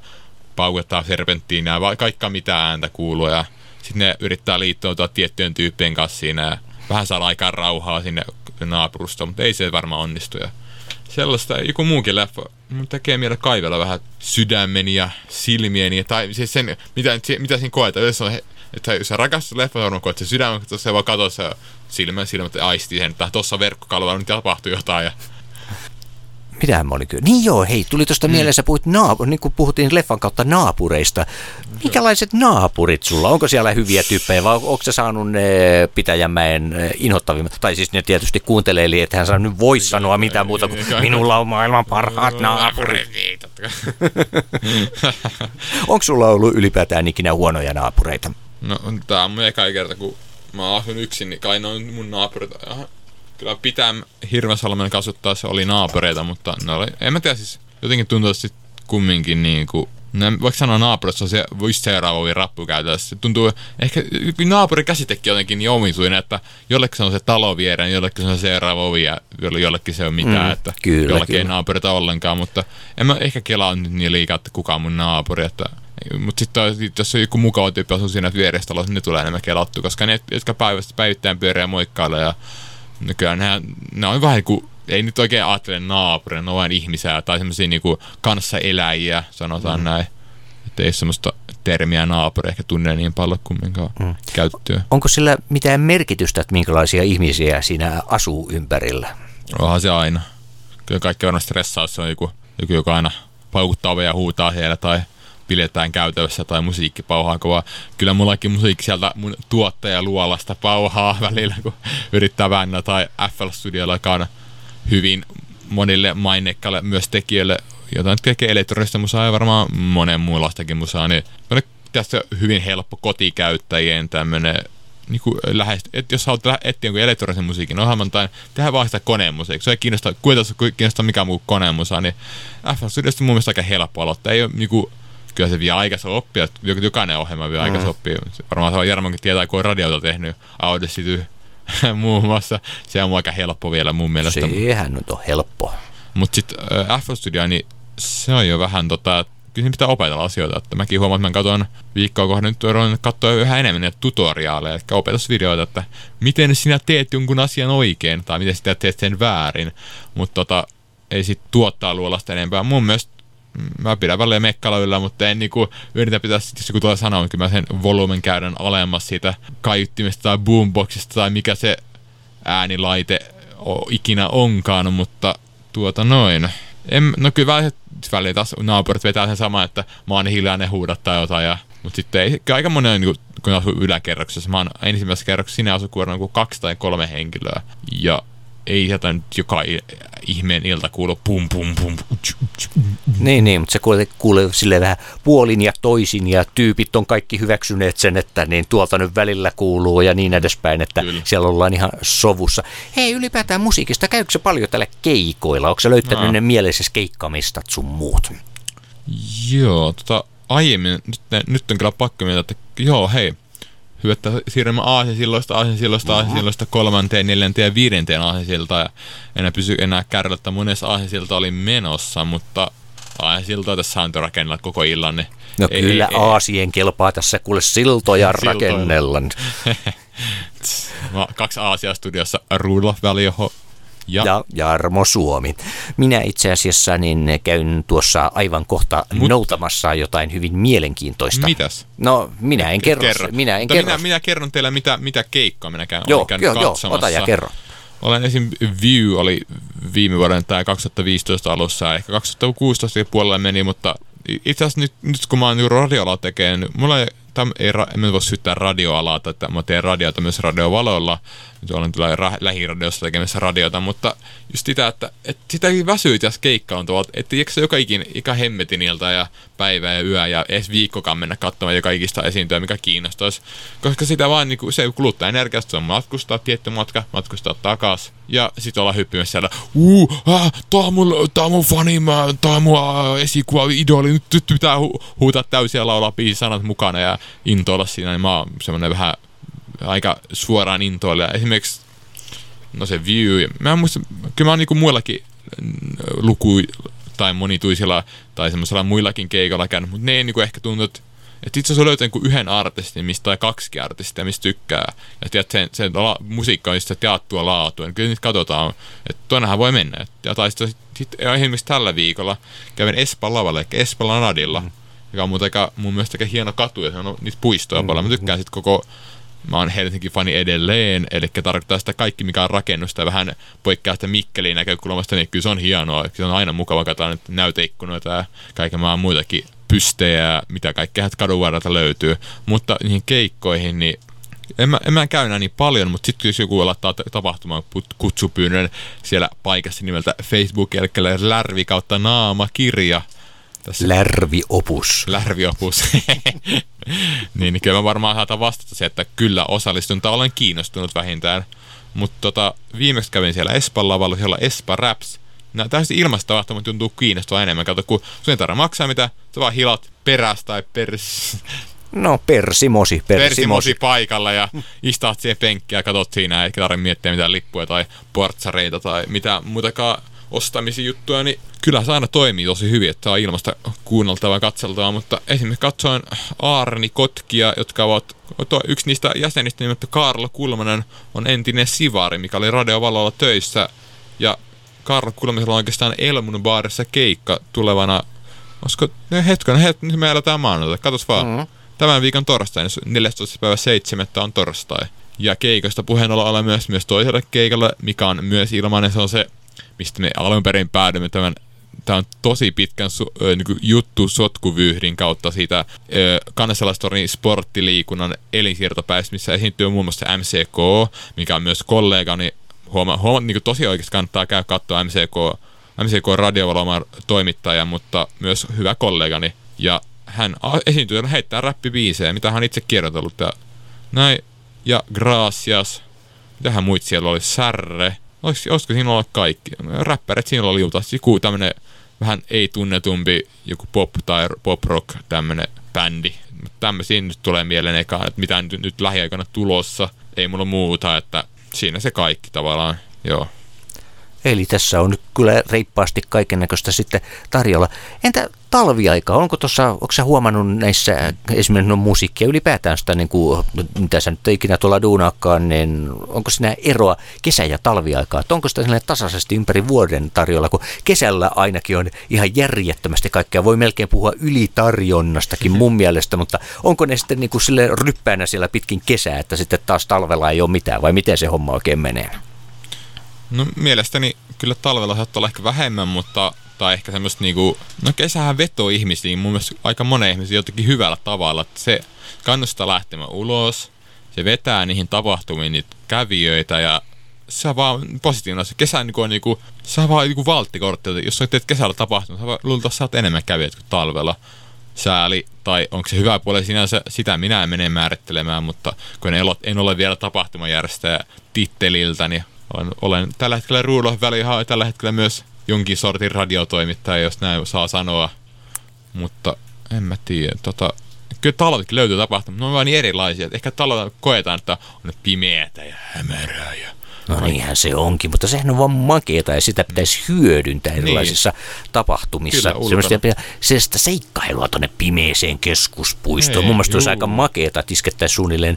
pauketaan serpenttiinä ja kaikka mitä ääntä kuuluu ja sitten ne yrittää liittoutua tiettyjen tyyppien kanssa siinä ja vähän saada aikaan rauhaa sinne naapurusta, mutta ei se varmaan onnistu. Ja sellaista, joku muukin leffa, mun tekee mieltä kaivella vähän sydämeni ja silmieni, tai siis sen, mitä, mitä siinä koetaan, jos on että jos sä rakastut leffa, varmaan koet se sydämen, että se vaan katsoo se silmä, silmät ja aistii sen, että tuossa verkkokalvoilla nyt tapahtuu jotain. Ja Mitähän mä olin kyllä? Niin joo, hei, tuli tuosta mm. mieleen, sä puhuit naap- niin kuin puhuttiin leffan kautta naapureista. Minkälaiset naapurit sulla? Onko siellä hyviä tyyppejä vai onko sä saanut ne Pitäjänmäen inhottavimmat? Tai siis ne tietysti kuuntelee, eli että hän saa nyt voi sanoa mitään muuta kuin minulla on maailman parhaat naapurit. onko sulla ollut ylipäätään ikinä huonoja naapureita? No, tää on mun eka kerta, kun mä asun yksin, niin kai ne on mun naapurit. Kyllä pitää Hirvesalmen kasvattaa se oli naapureita, mutta ne oli, en mä tiedä siis, jotenkin tuntuu että kumminkin niin kuin, ne, voiko sanoa naapurissa se voisi seuraava rappukäytössä. Se tuntuu, ehkä naapurikäsitekin jotenkin niin omituinen, että jollekin se on se talo viereen, jollekin se on seuraava ovi ja jollekin se on mitään, mm, että kyllä, jollekin kyllä. ei naapurita ollenkaan, mutta en mä ehkä kelaa nyt niin liikaa, että kuka on mun naapuri, että mutta sitten jos on joku mukava tyyppi asuu siinä vieressä talossa, niin ne tulee enemmän kelattu, koska ne, jotka päivästä päivittäin pyörii ja moikkailee ja nykyään ne, ne on vähän kuin ei nyt oikein ajattele naapuria, ne on vain ihmisiä tai semmoisia niinku kanssaeläjiä, sanotaan mm. näin. Että ei semmoista termiä naapuri ehkä tunne niin paljon kumminkaan mm. käyttöä. Onko sillä mitään merkitystä, että minkälaisia ihmisiä siinä asuu ympärillä? Onhan se aina. Kyllä kaikki on stressaa, jos on joku, joku joka aina paukuttaa ja huutaa siellä tai pidetään käytössä tai musiikki pauhaa kovaa. Kyllä mullakin musiikki sieltä mun tuottaja luolasta pauhaa välillä, kun yrittää väännä tai FL Studiolla, joka on hyvin monille maineikkaille myös tekijöille, jota nyt tekee elektronista musaa ja varmaan monen muunlaistakin musaa, niin tässä hyvin helppo kotikäyttäjien tämmönen niin lähes, että jos haluat etsiä jonkun elektronisen musiikin ohjelman tai tehdä vaan sitä koneen musiikkia, se ei kiinnosta, kuitenkin kiinnostaa mikään muu koneen musa, niin FL Studiosta mun mielestä aika helppo aloittaa. Ei ole niin kuin, kyllä se vie aikansa oppia, jokainen ohjelma vie aikansa mm. oppia. Varmaan se on Jarmonkin tietää, kun on radiota tehnyt Audacity muun muassa. Se on aika helppo vielä mun mielestä. Sehän nyt on helppo. Mutta sitten äh, FL Studio, niin se on jo vähän tota, kyllä pitää opetella asioita. Että mäkin huomaan, että mä katson viikkoa kohden nyt katsoa yhä enemmän niitä tutoriaaleja, eli opetusvideoita, että miten sinä teet jonkun asian oikein, tai miten sinä teet sen väärin. Mutta tota, ei sit tuottaa luolasta enempää. Mun mielestä mä pidän välillä mekkalla yllä, mutta en niinku yritä pitää jos joku tulee sanoa, että mä sen volumen käydän alemmas siitä kaiuttimesta tai boomboxista tai mikä se äänilaite o, ikinä onkaan, mutta tuota noin. En, no kyllä välillä, välillä taas naapurit vetää sen sama, että mä oon hiljainen huudattaa jotain ja mutta sitten ei, aika monen, niin kun asuu yläkerroksessa, mä oon ensimmäisessä kerroksessa, sinä asuu kuorma kaksi tai kolme henkilöä. Ja ei sieltä nyt joka ihmeen ilta kuulu pum pum pum. Niin, niin, mutta se kuulee, kuulee sille vähän puolin ja toisin ja tyypit on kaikki hyväksyneet sen, että niin tuolta nyt välillä kuuluu ja niin edespäin, että Kyllä. siellä ollaan ihan sovussa. Hei, ylipäätään musiikista, käykö se paljon tällä keikoilla? Onko se löytänyt no. ne mielessäsi keikkamistat sun muut? Joo, tota, aiemmin, nyt, nyt on kyllä pakko mieltä, että joo, hei, hyvä, että siirrymme aasinsilloista, aasinsilloista, aasinsilloista kolmanteen, neljänteen ja viidenteen aasinsiltaan. Ja enää pysy enää kärryllä, että monessa aasinsilta oli menossa, mutta aasinsiltoa tässä on rakennella koko illan. Niin no ei, kyllä ei, aasien kelpaa tässä kuule siltoja rakennella. Kaksi Aasia-studiossa Rudolf Välioho ja. ja Jarmo Suomi. Minä itse asiassa niin käyn tuossa aivan kohta Mut... noutamassa jotain hyvin mielenkiintoista. Mitäs? No, minä en kerro. kerro. Minä, en kerro. Minä, minä kerron teille, mitä, mitä keikkaa minä käyn joo, joo, katsomassa. Joo, ota ja kerro. Olen esim. View oli viime vuoden tai 2015 alussa, ehkä 2016 puolella meni, mutta itse asiassa nyt, nyt kun mä oon radiolla tekemään, niin mulla ei, täm, ei, en voi syyttää radioalaa, että mä teen radiota myös radiovaloilla, olen kyllä ra- lähiradiossa tekemässä radiota, mutta just sitä, että, että sitä ei väsyy tässä keikkaan tuolta, että eikö se joka ikin, ikä hemmetin ilta ja päivä ja yö ja edes viikkokaan mennä katsomaan joka ikistä esiintyä, mikä kiinnostaisi, koska sitä vaan niin kuin, se kuluttaa energiasta, se on matkustaa tietty matka, matkustaa takas ja sitten olla hyppimässä siellä, uu, äh, tää on mun, tää on mun fani, mä, tää on mun äh, esikuva, idoli, nyt, nyt pitää hu- huutaa täysiä laulaa biisin sanat mukana ja intoilla siinä, niin mä oon semmonen vähän aika suoraan intoilla. Esimerkiksi no se View, mä en muista, kyllä mä oon niinku muillakin mm, luku tai monituisilla tai semmoisella muillakin keikoilla käynyt, mutta ne ei niinku ehkä tunnu, että itse asiassa löytää niin yhden artistin, mistä tai kaksi artistia, mistä tykkää. Ja tiedät, sen, sen la, musiikka on sitä teattua laatua, niin kyllä niitä katsotaan, että tuonnehan voi mennä. Ja tai sitten sit, esimerkiksi tällä viikolla kävin Espan lavalla, eli Espan Nadilla, mm. joka on muuten aika, mun mielestä aika hieno katu, ja se on niitä puistoja mm. paljon. Mä tykkään sitten koko Mä oon Helsinki-fani edelleen, eli tarkoittaa sitä kaikki, mikä on rakennusta ja vähän poikkeaa sitä Mikkeliin näkökulmasta, niin kyllä se on hienoa. Se on aina mukava katsoa nyt näyteikkunoita ja kaiken maan muitakin pystejä, mitä kaikkea kadun varrelta löytyy. Mutta niihin keikkoihin, niin en mä, en mä käy enää niin paljon, mutta sitten jos joku laittaa tapahtumaan kutsupyynnön siellä paikassa nimeltä Facebook, eli Lärvi kautta naama kirja. Tässä. Lärviopus. Lärviopus. niin, niin kyllä mä varmaan saatan vastata se, että kyllä osallistun tai olen kiinnostunut vähintään. Mutta tota, viimeksi kävin siellä Espan lavalla, siellä Espa Raps, nämä täysin ilmastotapahtumat tuntuu kiinnostavaa enemmän. Kato, kun sun ei tarvitse maksaa mitä, sä vaan hilat peräs tai pers... No persimosi, persimosi. Persimosi paikalla ja istaat siihen penkkiä ja katot siinä, eikä tarvitse miettiä mitään lippuja tai portsareita tai mitä muutakaan ostamisia juttuja, niin kyllä se aina toimii tosi hyvin, että saa ilmasta kuunneltavaa ja katseltavaa, mutta esimerkiksi katsoin Aarni Kotkia, jotka ovat, yksi niistä jäsenistä nimetty Karlo Kulmanen on entinen sivari, mikä oli radiovalolla töissä ja Karlo Kulmisella on oikeastaan Elmun baarissa keikka tulevana, olisiko, hetken, hetken, nyt me eletään maanantai, katos vaan. Mm-hmm. Tämän viikon torstai, 14. päivä 7. on torstai. Ja keikosta puheen olla myös, myös toiselle keikalle, mikä on myös ilmainen, se on se, mistä me alun perin päädymme tämän tämä on tosi pitkän su, ö, niin juttu sotkuvyyhdin kautta siitä kansalaistorin sporttiliikunnan elinsiirtopäistä, missä esiintyy muun muassa MCK, mikä on myös kollegani huoma, huoma niin tosi oikeasti kannattaa käydä katsoa MCK, MCK radiovaloman toimittaja, mutta myös hyvä kollegani. Ja hän esiintyy ja heittää räppibiisejä, mitä hän itse kirjoitellut. Ja näin. Ja Gracias. Mitähän muut siellä oli? Särre. Olisiko, olisiko siinä olla kaikki? Räppärit siinä oli joku, joku tämmönen vähän ei-tunnetumpi joku pop tai pop rock tämmönen bändi. Tämmöisiä nyt tulee mieleen ekaan, että mitä nyt, nyt lähiaikana tulossa. Ei mulla muuta, että siinä se kaikki tavallaan, joo. Eli tässä on nyt kyllä reippaasti kaiken näköistä sitten tarjolla. Entä talviaika? Onko tuossa, onko sä huomannut näissä esimerkiksi no musiikkia ylipäätään sitä, niin kuin, mitä sä nyt ikinä tuolla duunaakaan, niin onko siinä eroa kesä- ja talviaikaa? Että onko sitä tasaisesti ympäri vuoden tarjolla, kun kesällä ainakin on ihan järjettömästi kaikkea. Voi melkein puhua ylitarjonnastakin mun mielestä, mutta onko ne sitten niin kuin sille ryppäänä siellä pitkin kesää, että sitten taas talvella ei ole mitään, vai miten se homma oikein menee? No mielestäni kyllä talvella saattaa olla ehkä vähemmän, mutta tai ehkä semmoista niinku, no kesähän vetoo ihmisiin mun mielestä aika monen ihmisiin jotenkin hyvällä tavalla, että se kannustaa lähtemään ulos, se vetää niihin tapahtumiin niitä kävijöitä ja se on vaan positiivinen asia. Kesä niinku on niinku, se on vaan niinku valttikortti, jos sä teet kesällä tapahtunut, sä luultavasti saat enemmän kävijöitä kuin talvella. Sääli, tai onko se hyvä puoli sinänsä, sitä minä en mene määrittelemään, mutta kun en ole, en ole vielä tapahtumajärjestäjä titteliltä, niin olen, olen tällä hetkellä Rudolf välihaa tällä hetkellä myös jonkin sortin radiotoimittaja, jos näin saa sanoa. Mutta en mä tiedä. Tota, kyllä talotkin löytyy tapahtumat, ne on vaan niin erilaisia. Ehkä talot koetaan, että on pimeätä ja hämärää ja No niinhän se onkin, mutta sehän on vaan makeeta ja sitä pitäisi hyödyntää niin. erilaisissa niin. tapahtumissa. Kyllä, Sellaista seikkailua tuonne pimeeseen keskuspuistoon. Mun mielestä olisi aika makeeta, että iskettäisiin suunnilleen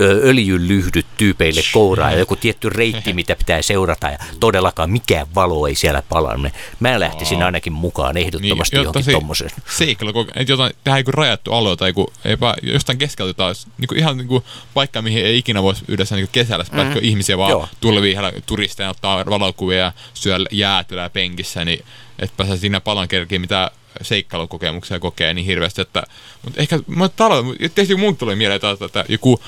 öljylyhdyt tyypeille kouraa ja joku tietty reitti, mitä pitää seurata ja todellakaan mikään valo ei siellä palanne. Mä lähtisin ainakin mukaan ehdottomasti niin, johonkin tommoseen. Seikkailu, että jotain, tehdään joku rajattu alue tai joku, eipä, jostain keskeltä taas, niin kuin ihan niin kuin paikka, mihin ei ikinä voisi yhdessä niin kesällä, mm. ihmisiä vaan Joo. tulevia turisteja ottaa valokuvia ja syö jäätelöä penkissä, niin että pääsee siinä palan kerkiin, mitä seikkailukokemuksia kokee niin hirveästi, että mutta ehkä, mä talo, tietysti mun tulee mieleen, että, että joku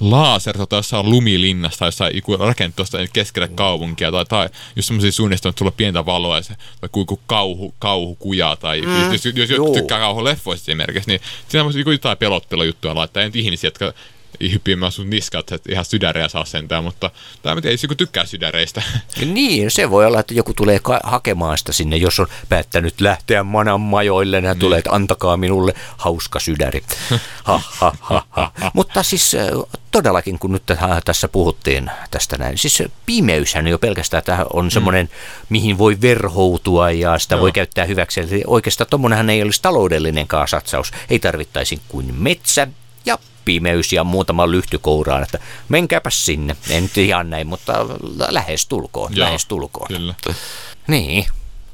laser tota jossain lumilinnasta tai jossain joku rakentaa keskelle kaupunkia tai, tai just semmoisia suunnitelmia, että sulla on pientä valoa ja se, tai joku kauhu, kauhukuja tai mm. jos, jos, jos, tykkää kauhuleffoista esimerkiksi, niin siinä voisi jotain pelottelujuttuja laittaa. En ihmisiä, jotka hyppimään sun niskat, että ihan sydäreä saa sentään, mutta tämä mä tiedän, joku tykkää sydäreistä. Niin, se voi olla, että joku tulee hakemaan sitä sinne, jos on päättänyt lähteä manan majoille, ja niin. tulee, että antakaa minulle hauska sydäri. Ha, ha, ha, ha. mutta siis todellakin, kun nyt tässä puhuttiin tästä näin, siis pimeyshän jo pelkästään tämä on semmoinen, mm. mihin voi verhoutua ja sitä Joo. voi käyttää hyväksi. Eli oikeastaan tuommoinenhan ei olisi taloudellinenkaan satsaus. Ei tarvittaisi kuin metsä ja pimeys ja muutama lyhtykouraan, että menkääpä sinne. En nyt ihan näin, mutta lähes tulkoon, Joo, lähes tulkoon. Kyllä. Niin,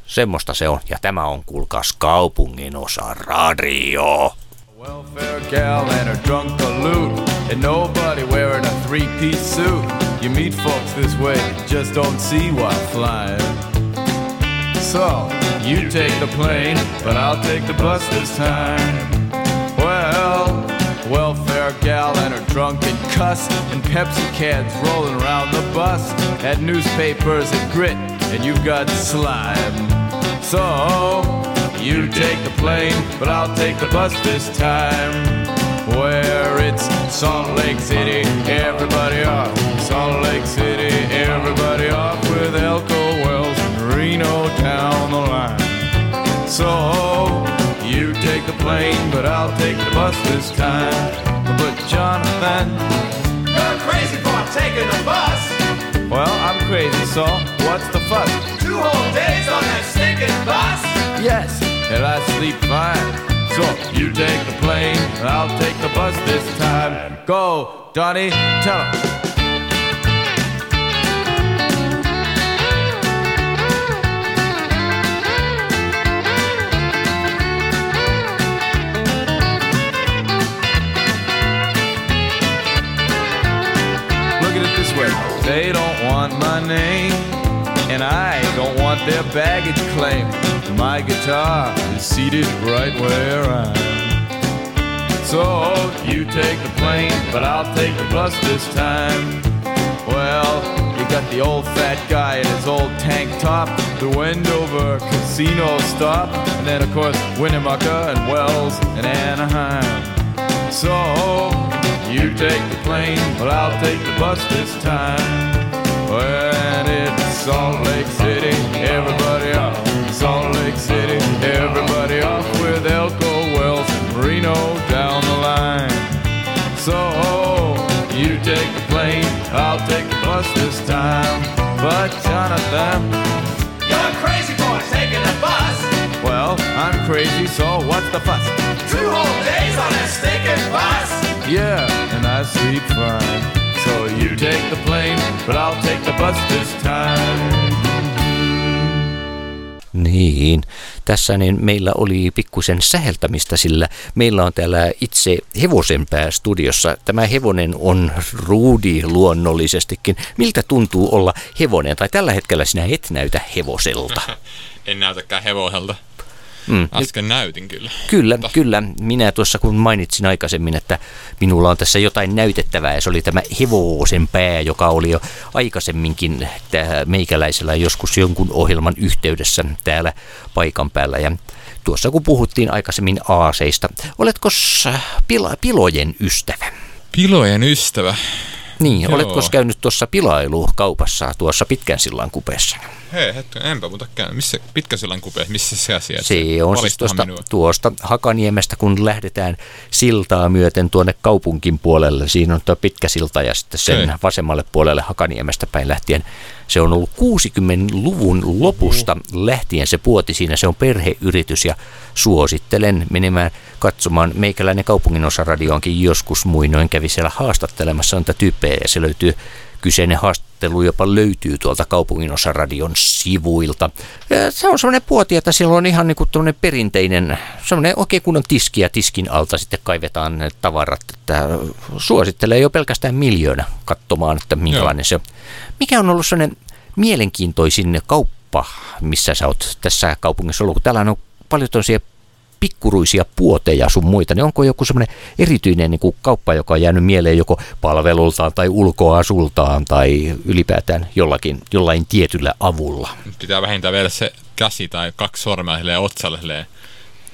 semmoista se on. Ja tämä on, kuulkaas, kaupungin osa radio. Welfare gal and her drunk loot And nobody wearing a three-piece suit You meet folks this way, just don't see while flying So, you take the plane, but I'll take the bus this time welfare gal and her drunken cuss And Pepsi cans rolling around the bus. Had newspapers and grit, and you've got slime. So, you take the plane, but I'll take the bus this time. Where it's Salt Lake City, everybody off. Salt Lake City, everybody off but I'll take the bus this time. But Jonathan, you're crazy for taking the bus. Well, I'm crazy, so what's the fuss? Two whole days on that stinking bus? Yes, and I sleep fine. So you take the plane, I'll take the bus this time. Go, Donnie, tell him. They don't want my name, and I don't want their baggage claim. My guitar is seated right where I am. So you take the plane, but I'll take the bus this time. Well, you got the old fat guy in his old tank top, the Wendover casino stop, and then of course Winnemucca and Wells and Anaheim. So you take the plane, but I'll take the bus this time. When it's Salt Lake City, everybody up. Salt Lake City. Everybody off with Elko Wells and Reno down the line. So you take the plane, I'll take the bus this time. But Jonathan, you're crazy for taking the bus. Well, I'm crazy, so what's the fuss? Two whole days on a stinking bus. Yeah, and I sleep fine. So you take the plane, but I'll take the bus this time. Niin, tässä niin meillä oli pikkusen säheltämistä, sillä meillä on täällä itse hevosenpää studiossa. Tämä hevonen on ruudi luonnollisestikin. Miltä tuntuu olla hevonen? Tai tällä hetkellä sinä et näytä hevoselta. en näytäkään hevoselta. Mm. Äsken näytin kyllä. Kyllä, Mutta. kyllä. Minä tuossa kun mainitsin aikaisemmin, että minulla on tässä jotain näytettävää ja se oli tämä hevosen pää, joka oli jo aikaisemminkin meikäläisellä joskus jonkun ohjelman yhteydessä täällä paikan päällä. Ja tuossa kun puhuttiin aikaisemmin aaseista, oletko pila- pilojen ystävä? Pilojen ystävä? Niin, Joo. oletko käynyt tuossa pilailukaupassa tuossa pitkän sillan kupeessa? Hei, hetken, enpä muuta käynyt. Missä pitkän sillan kupeessa, missä se asia? Se on siis tuosta, tuosta Hakaniemestä, kun lähdetään siltaa myöten tuonne kaupunkin puolelle. Siinä on tuo pitkä silta ja sitten sen Hei. vasemmalle puolelle Hakaniemestä päin lähtien. Se on ollut 60-luvun lopusta lähtien se puoti siinä. Se on perheyritys ja suosittelen menemään katsomaan. Meikäläinen kaupunginosaradio joskus muinoin kävi siellä haastattelemassa niitä tyyppejä ja se löytyy kyseinen haastattelu jopa löytyy tuolta kaupunginosaradion sivuilta. Ja se on semmoinen puoti, että siellä on ihan niin kuin perinteinen, semmoinen oikein kunnon tiski ja tiskin alta sitten kaivetaan ne tavarat. Että suosittelee jo pelkästään miljoona katsomaan, että minkälainen Joo. se on. Mikä on ollut semmoinen mielenkiintoisin kauppa, missä sä oot tässä kaupungissa ollut? Täällä on paljon tosia pikkuruisia puoteja sun muita, niin onko joku semmoinen erityinen niin kuin kauppa, joka on jäänyt mieleen joko palvelultaan tai ulkoasultaan tai ylipäätään jollakin, jollain tietyllä avulla? Pitää vähintään vielä se käsi tai kaksi sormea silleen otsalle silleen,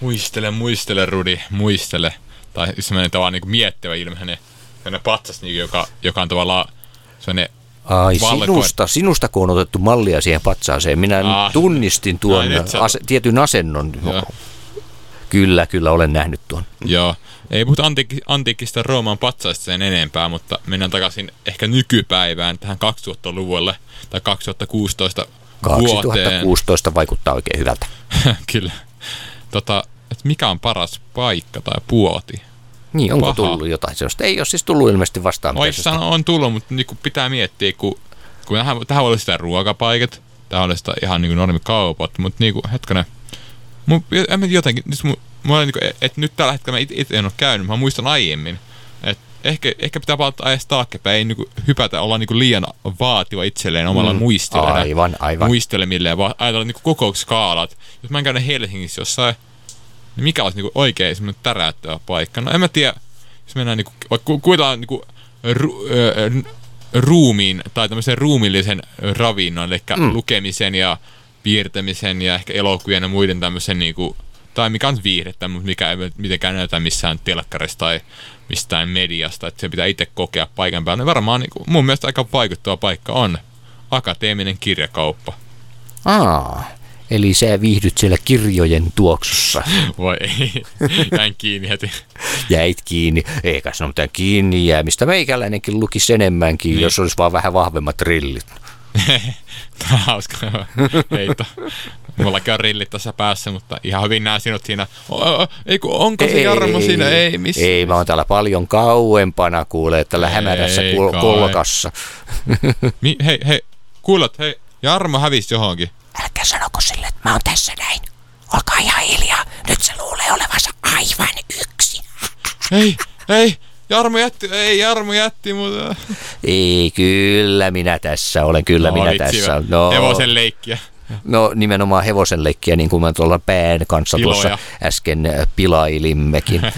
muistele, muistele Rudi, muistele. Tai semmoinen tavallaan niin miettivä ilme, hänen patsas, niin, joka, joka on tavallaan semmoinen Ai sinusta, sinusta kun on otettu mallia siihen patsaaseen. Minä ah, tunnistin tuon as, tietyn asennon. Joo. Kyllä, kyllä olen nähnyt tuon. Joo. Ei puhuta antiikki, antiikista Rooman patsaista sen enempää, mutta mennään takaisin ehkä nykypäivään tähän 2000-luvulle tai 2016 vuoteen. 2016 vaikuttaa oikein hyvältä. Kyllä. Tota, et mikä on paras paikka tai puoti? Niin, onko Paha. tullut jotain sellaista? Ei ole siis tullut ilmeisesti vastaan. Oikeastaan on tullut, mutta niinku pitää miettiä, kun, kun tähän, tähän voi olla sitä ruokapaikat, tähän oli sitä ihan niinku normikaupat, mutta niinku, hetkonen, mun, en mä jotenkin, nyt mun, mulla niinku, että nyt tällä hetkellä mä itse it, en ole käynyt, mä muistan aiemmin, että ehkä, ehkä pitää palata ajasta taaksepäin, ei niinku hypätä, olla niinku liian vaativa itselleen omalla mm, muistilla. aivan, aivan. Muistelemilleen, vaan ajatella niinku koko skaalat. Jos mä en käy Helsingissä jossain, niin mikä olisi niinku oikein semmoinen täräyttävä paikka? No en mä tiedä, jos mennään niinku, vaikka ku- kuitenkaan niinku ru, ö, ruumiin tai tämmöisen ruumillisen ravinnon, eli mm. lukemisen ja piirtämisen ja ehkä elokuvien ja muiden tämmöisen niinku, tai mikä on viihdettä, mutta mikä ei mitenkään näytä missään telkkarissa tai mistään mediasta, että se pitää itse kokea paikan päällä. Varmaan niinku, mun mielestä aika vaikuttava paikka on akateeminen kirjakauppa. Aa, eli sä viihdyt siellä kirjojen tuoksussa. Vai ei, jäin kiinni heti. Jäit kiinni. Eikä se ole mitään kiinni jäämistä. Meikäläinenkin lukisi enemmänkin, niin. jos olisi vaan vähän vahvemmat rillit. Tämä on hauska heitto. Mullakin on rillit tässä päässä, mutta ihan hyvin näen sinut siinä. Ei kun, onko se Jarmo siinä? Ei, missä? Ei, mä oon täällä paljon kauempana kuule, tällä hämärässä Ei kol- kai. kolkassa. Mi, hei, hei, kuulet, hei, Jarmo hävisi johonkin. Älkää sanoko sille, että mä oon tässä näin. Olkaa ihan hiljaa. Nyt se luulee olevansa aivan yksin. Ei, ei, Jarmo jätti, ei, Jarmo jätti mutta... Ei, kyllä minä tässä olen, kyllä minä tässä. No. Hevosen leikkiä. No nimenomaan hevosen leikkiä, niin kuin me tuolla pään kanssa Piloja. tuossa äsken äh, pilailimmekin.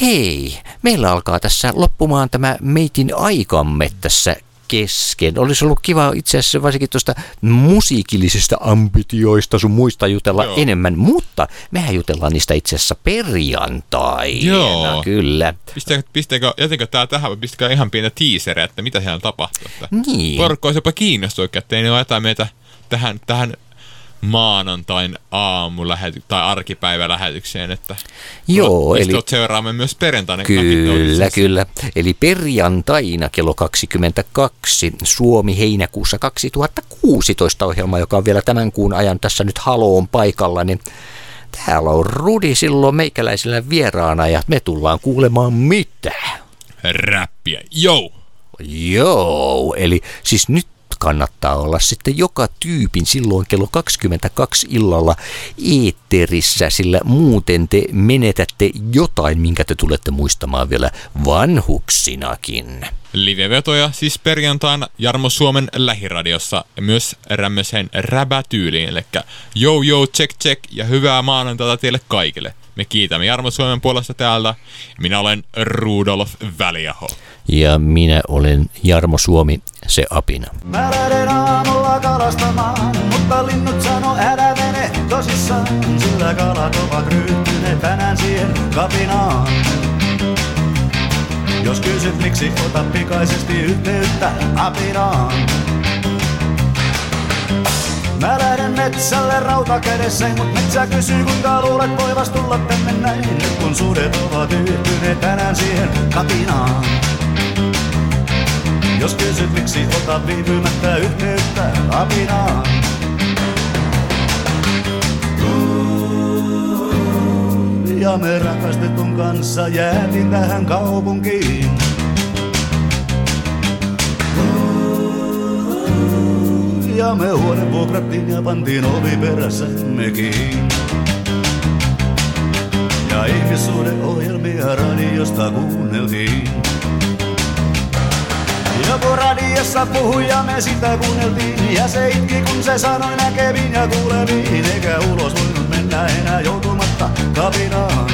Hei, meillä alkaa tässä loppumaan tämä meitin aikamme tässä kesken. Olisi ollut kiva itse asiassa varsinkin tuosta musiikillisista ambitioista sun muista jutella Joo. enemmän, mutta mehän jutellaan niistä itse asiassa perjantaina. Joo. Kyllä. Pistä, pistäkö, jätinkö tää tähän vai pistäkö ihan pientä tiiseriä, että mitä siellä tapahtuu? Niin. Porukka olisi jopa kiinnostunut, että ei ne jätä meitä tähän, tähän maanantain aamulähety- tai arkipäivälähetykseen, että Joo, eli... eli seuraamme myös perjantaina. Kyllä, kyllä. Eli perjantaina kello 22 Suomi heinäkuussa 2016 ohjelma, joka on vielä tämän kuun ajan tässä nyt haloon paikalla, niin täällä on Rudi silloin meikäläisellä vieraana ja me tullaan kuulemaan mitä. Räppiä, jou! Joo, eli siis nyt kannattaa olla sitten joka tyypin silloin kello 22 illalla eetterissä, sillä muuten te menetätte jotain, minkä te tulette muistamaan vielä vanhuksinakin. Livevetoja siis perjantaina Jarmo Suomen lähiradiossa ja myös rämmöseen räbätyyliin, eli jou jou check check ja hyvää maanantaita teille kaikille. Me kiitämme Jarmo Suomen puolesta täältä. Minä olen Rudolf Väliaho. Ja minä olen Jarmo Suomi, se apina. Mä lähden aamulla kalastamaan, mutta linnut sano älä mene tosissaan, sillä kalat ovat ryhtyneet tänään siihen kapinaan. Jos kysyt miksi, ota pikaisesti yhteyttä apinaan. Mä lähden metsälle rauta kädessä, mut metsä kysyy kuinka luulet voivas tulla tänne näin. Nyt kun sudet ovat yhtyneet tänään siihen kapinaan. Jos kysyt miksi, ota viipymättä yhteyttä apinaan. Ja me rakastetun kanssa jäätiin tähän kaupunkiin. Ja me huone vuokrattiin ja pantiin ovi perässä mekin. Ja ihmissuhdeohjelmia radiosta kuunneltiin. Joku radiossa puhui ja me sitä kuunneltiin. Ja se itki kun se sanoi näkeviin ja kuuleviin Eikä ulos voinut mennä enää joutumatta kapinaan.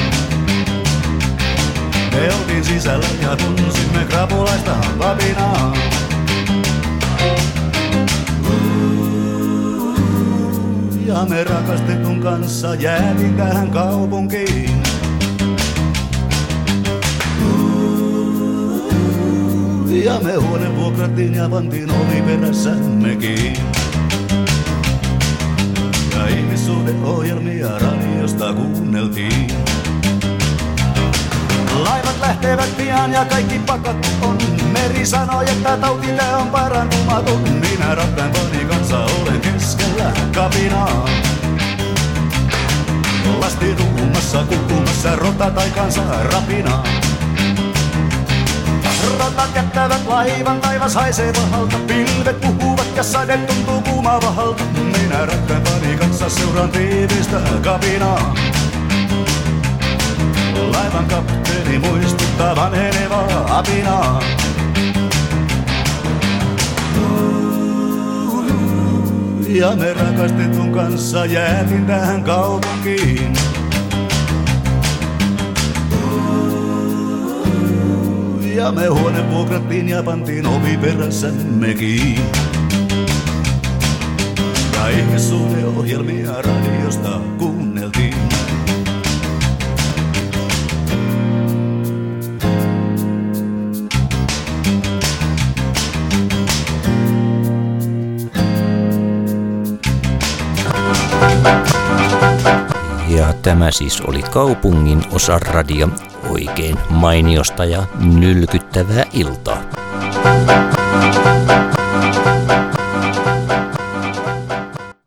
Me oltiin sisällä ja tunsimme krapulaista papinaa Ja me rakastetun kanssa jäätiin tähän kaupunkiin Ja me huone vuokrattiin ja pantiin ovi perässä mekin. Ja ihmissuhdeohjelmia radio radiosta kuunneltiin. Laivat lähtevät pian ja kaikki pakattu on. Meri sanoi, että tauti tää on parantumaton. Minä rakkaan fani kanssa olen keskellä kapinaa. Lasti ruumassa kukkumassa rota tai kansa rapinaa. Rotat jättävät laivan, taivas haisee pahalta. Pilvet puhuvat ja sade tuntuu kuumavahalta. Minä rakkaan fani kanssa seuraan tiivistä kapinaa. Laivan kapteeni muistuttaa vanhenevaa apinaa. Ja me rakastetun kanssa jäätin tähän kaupunkiin. Ja me huone vuokrattiin ja pantiin ovi perässämme kiinni. Ja ihmissuhdeohjelmia radiosta kuunneltiin. Ja tämä siis oli kaupungin osaradio. Oikein mainiosta ja nylkyttävää iltaa.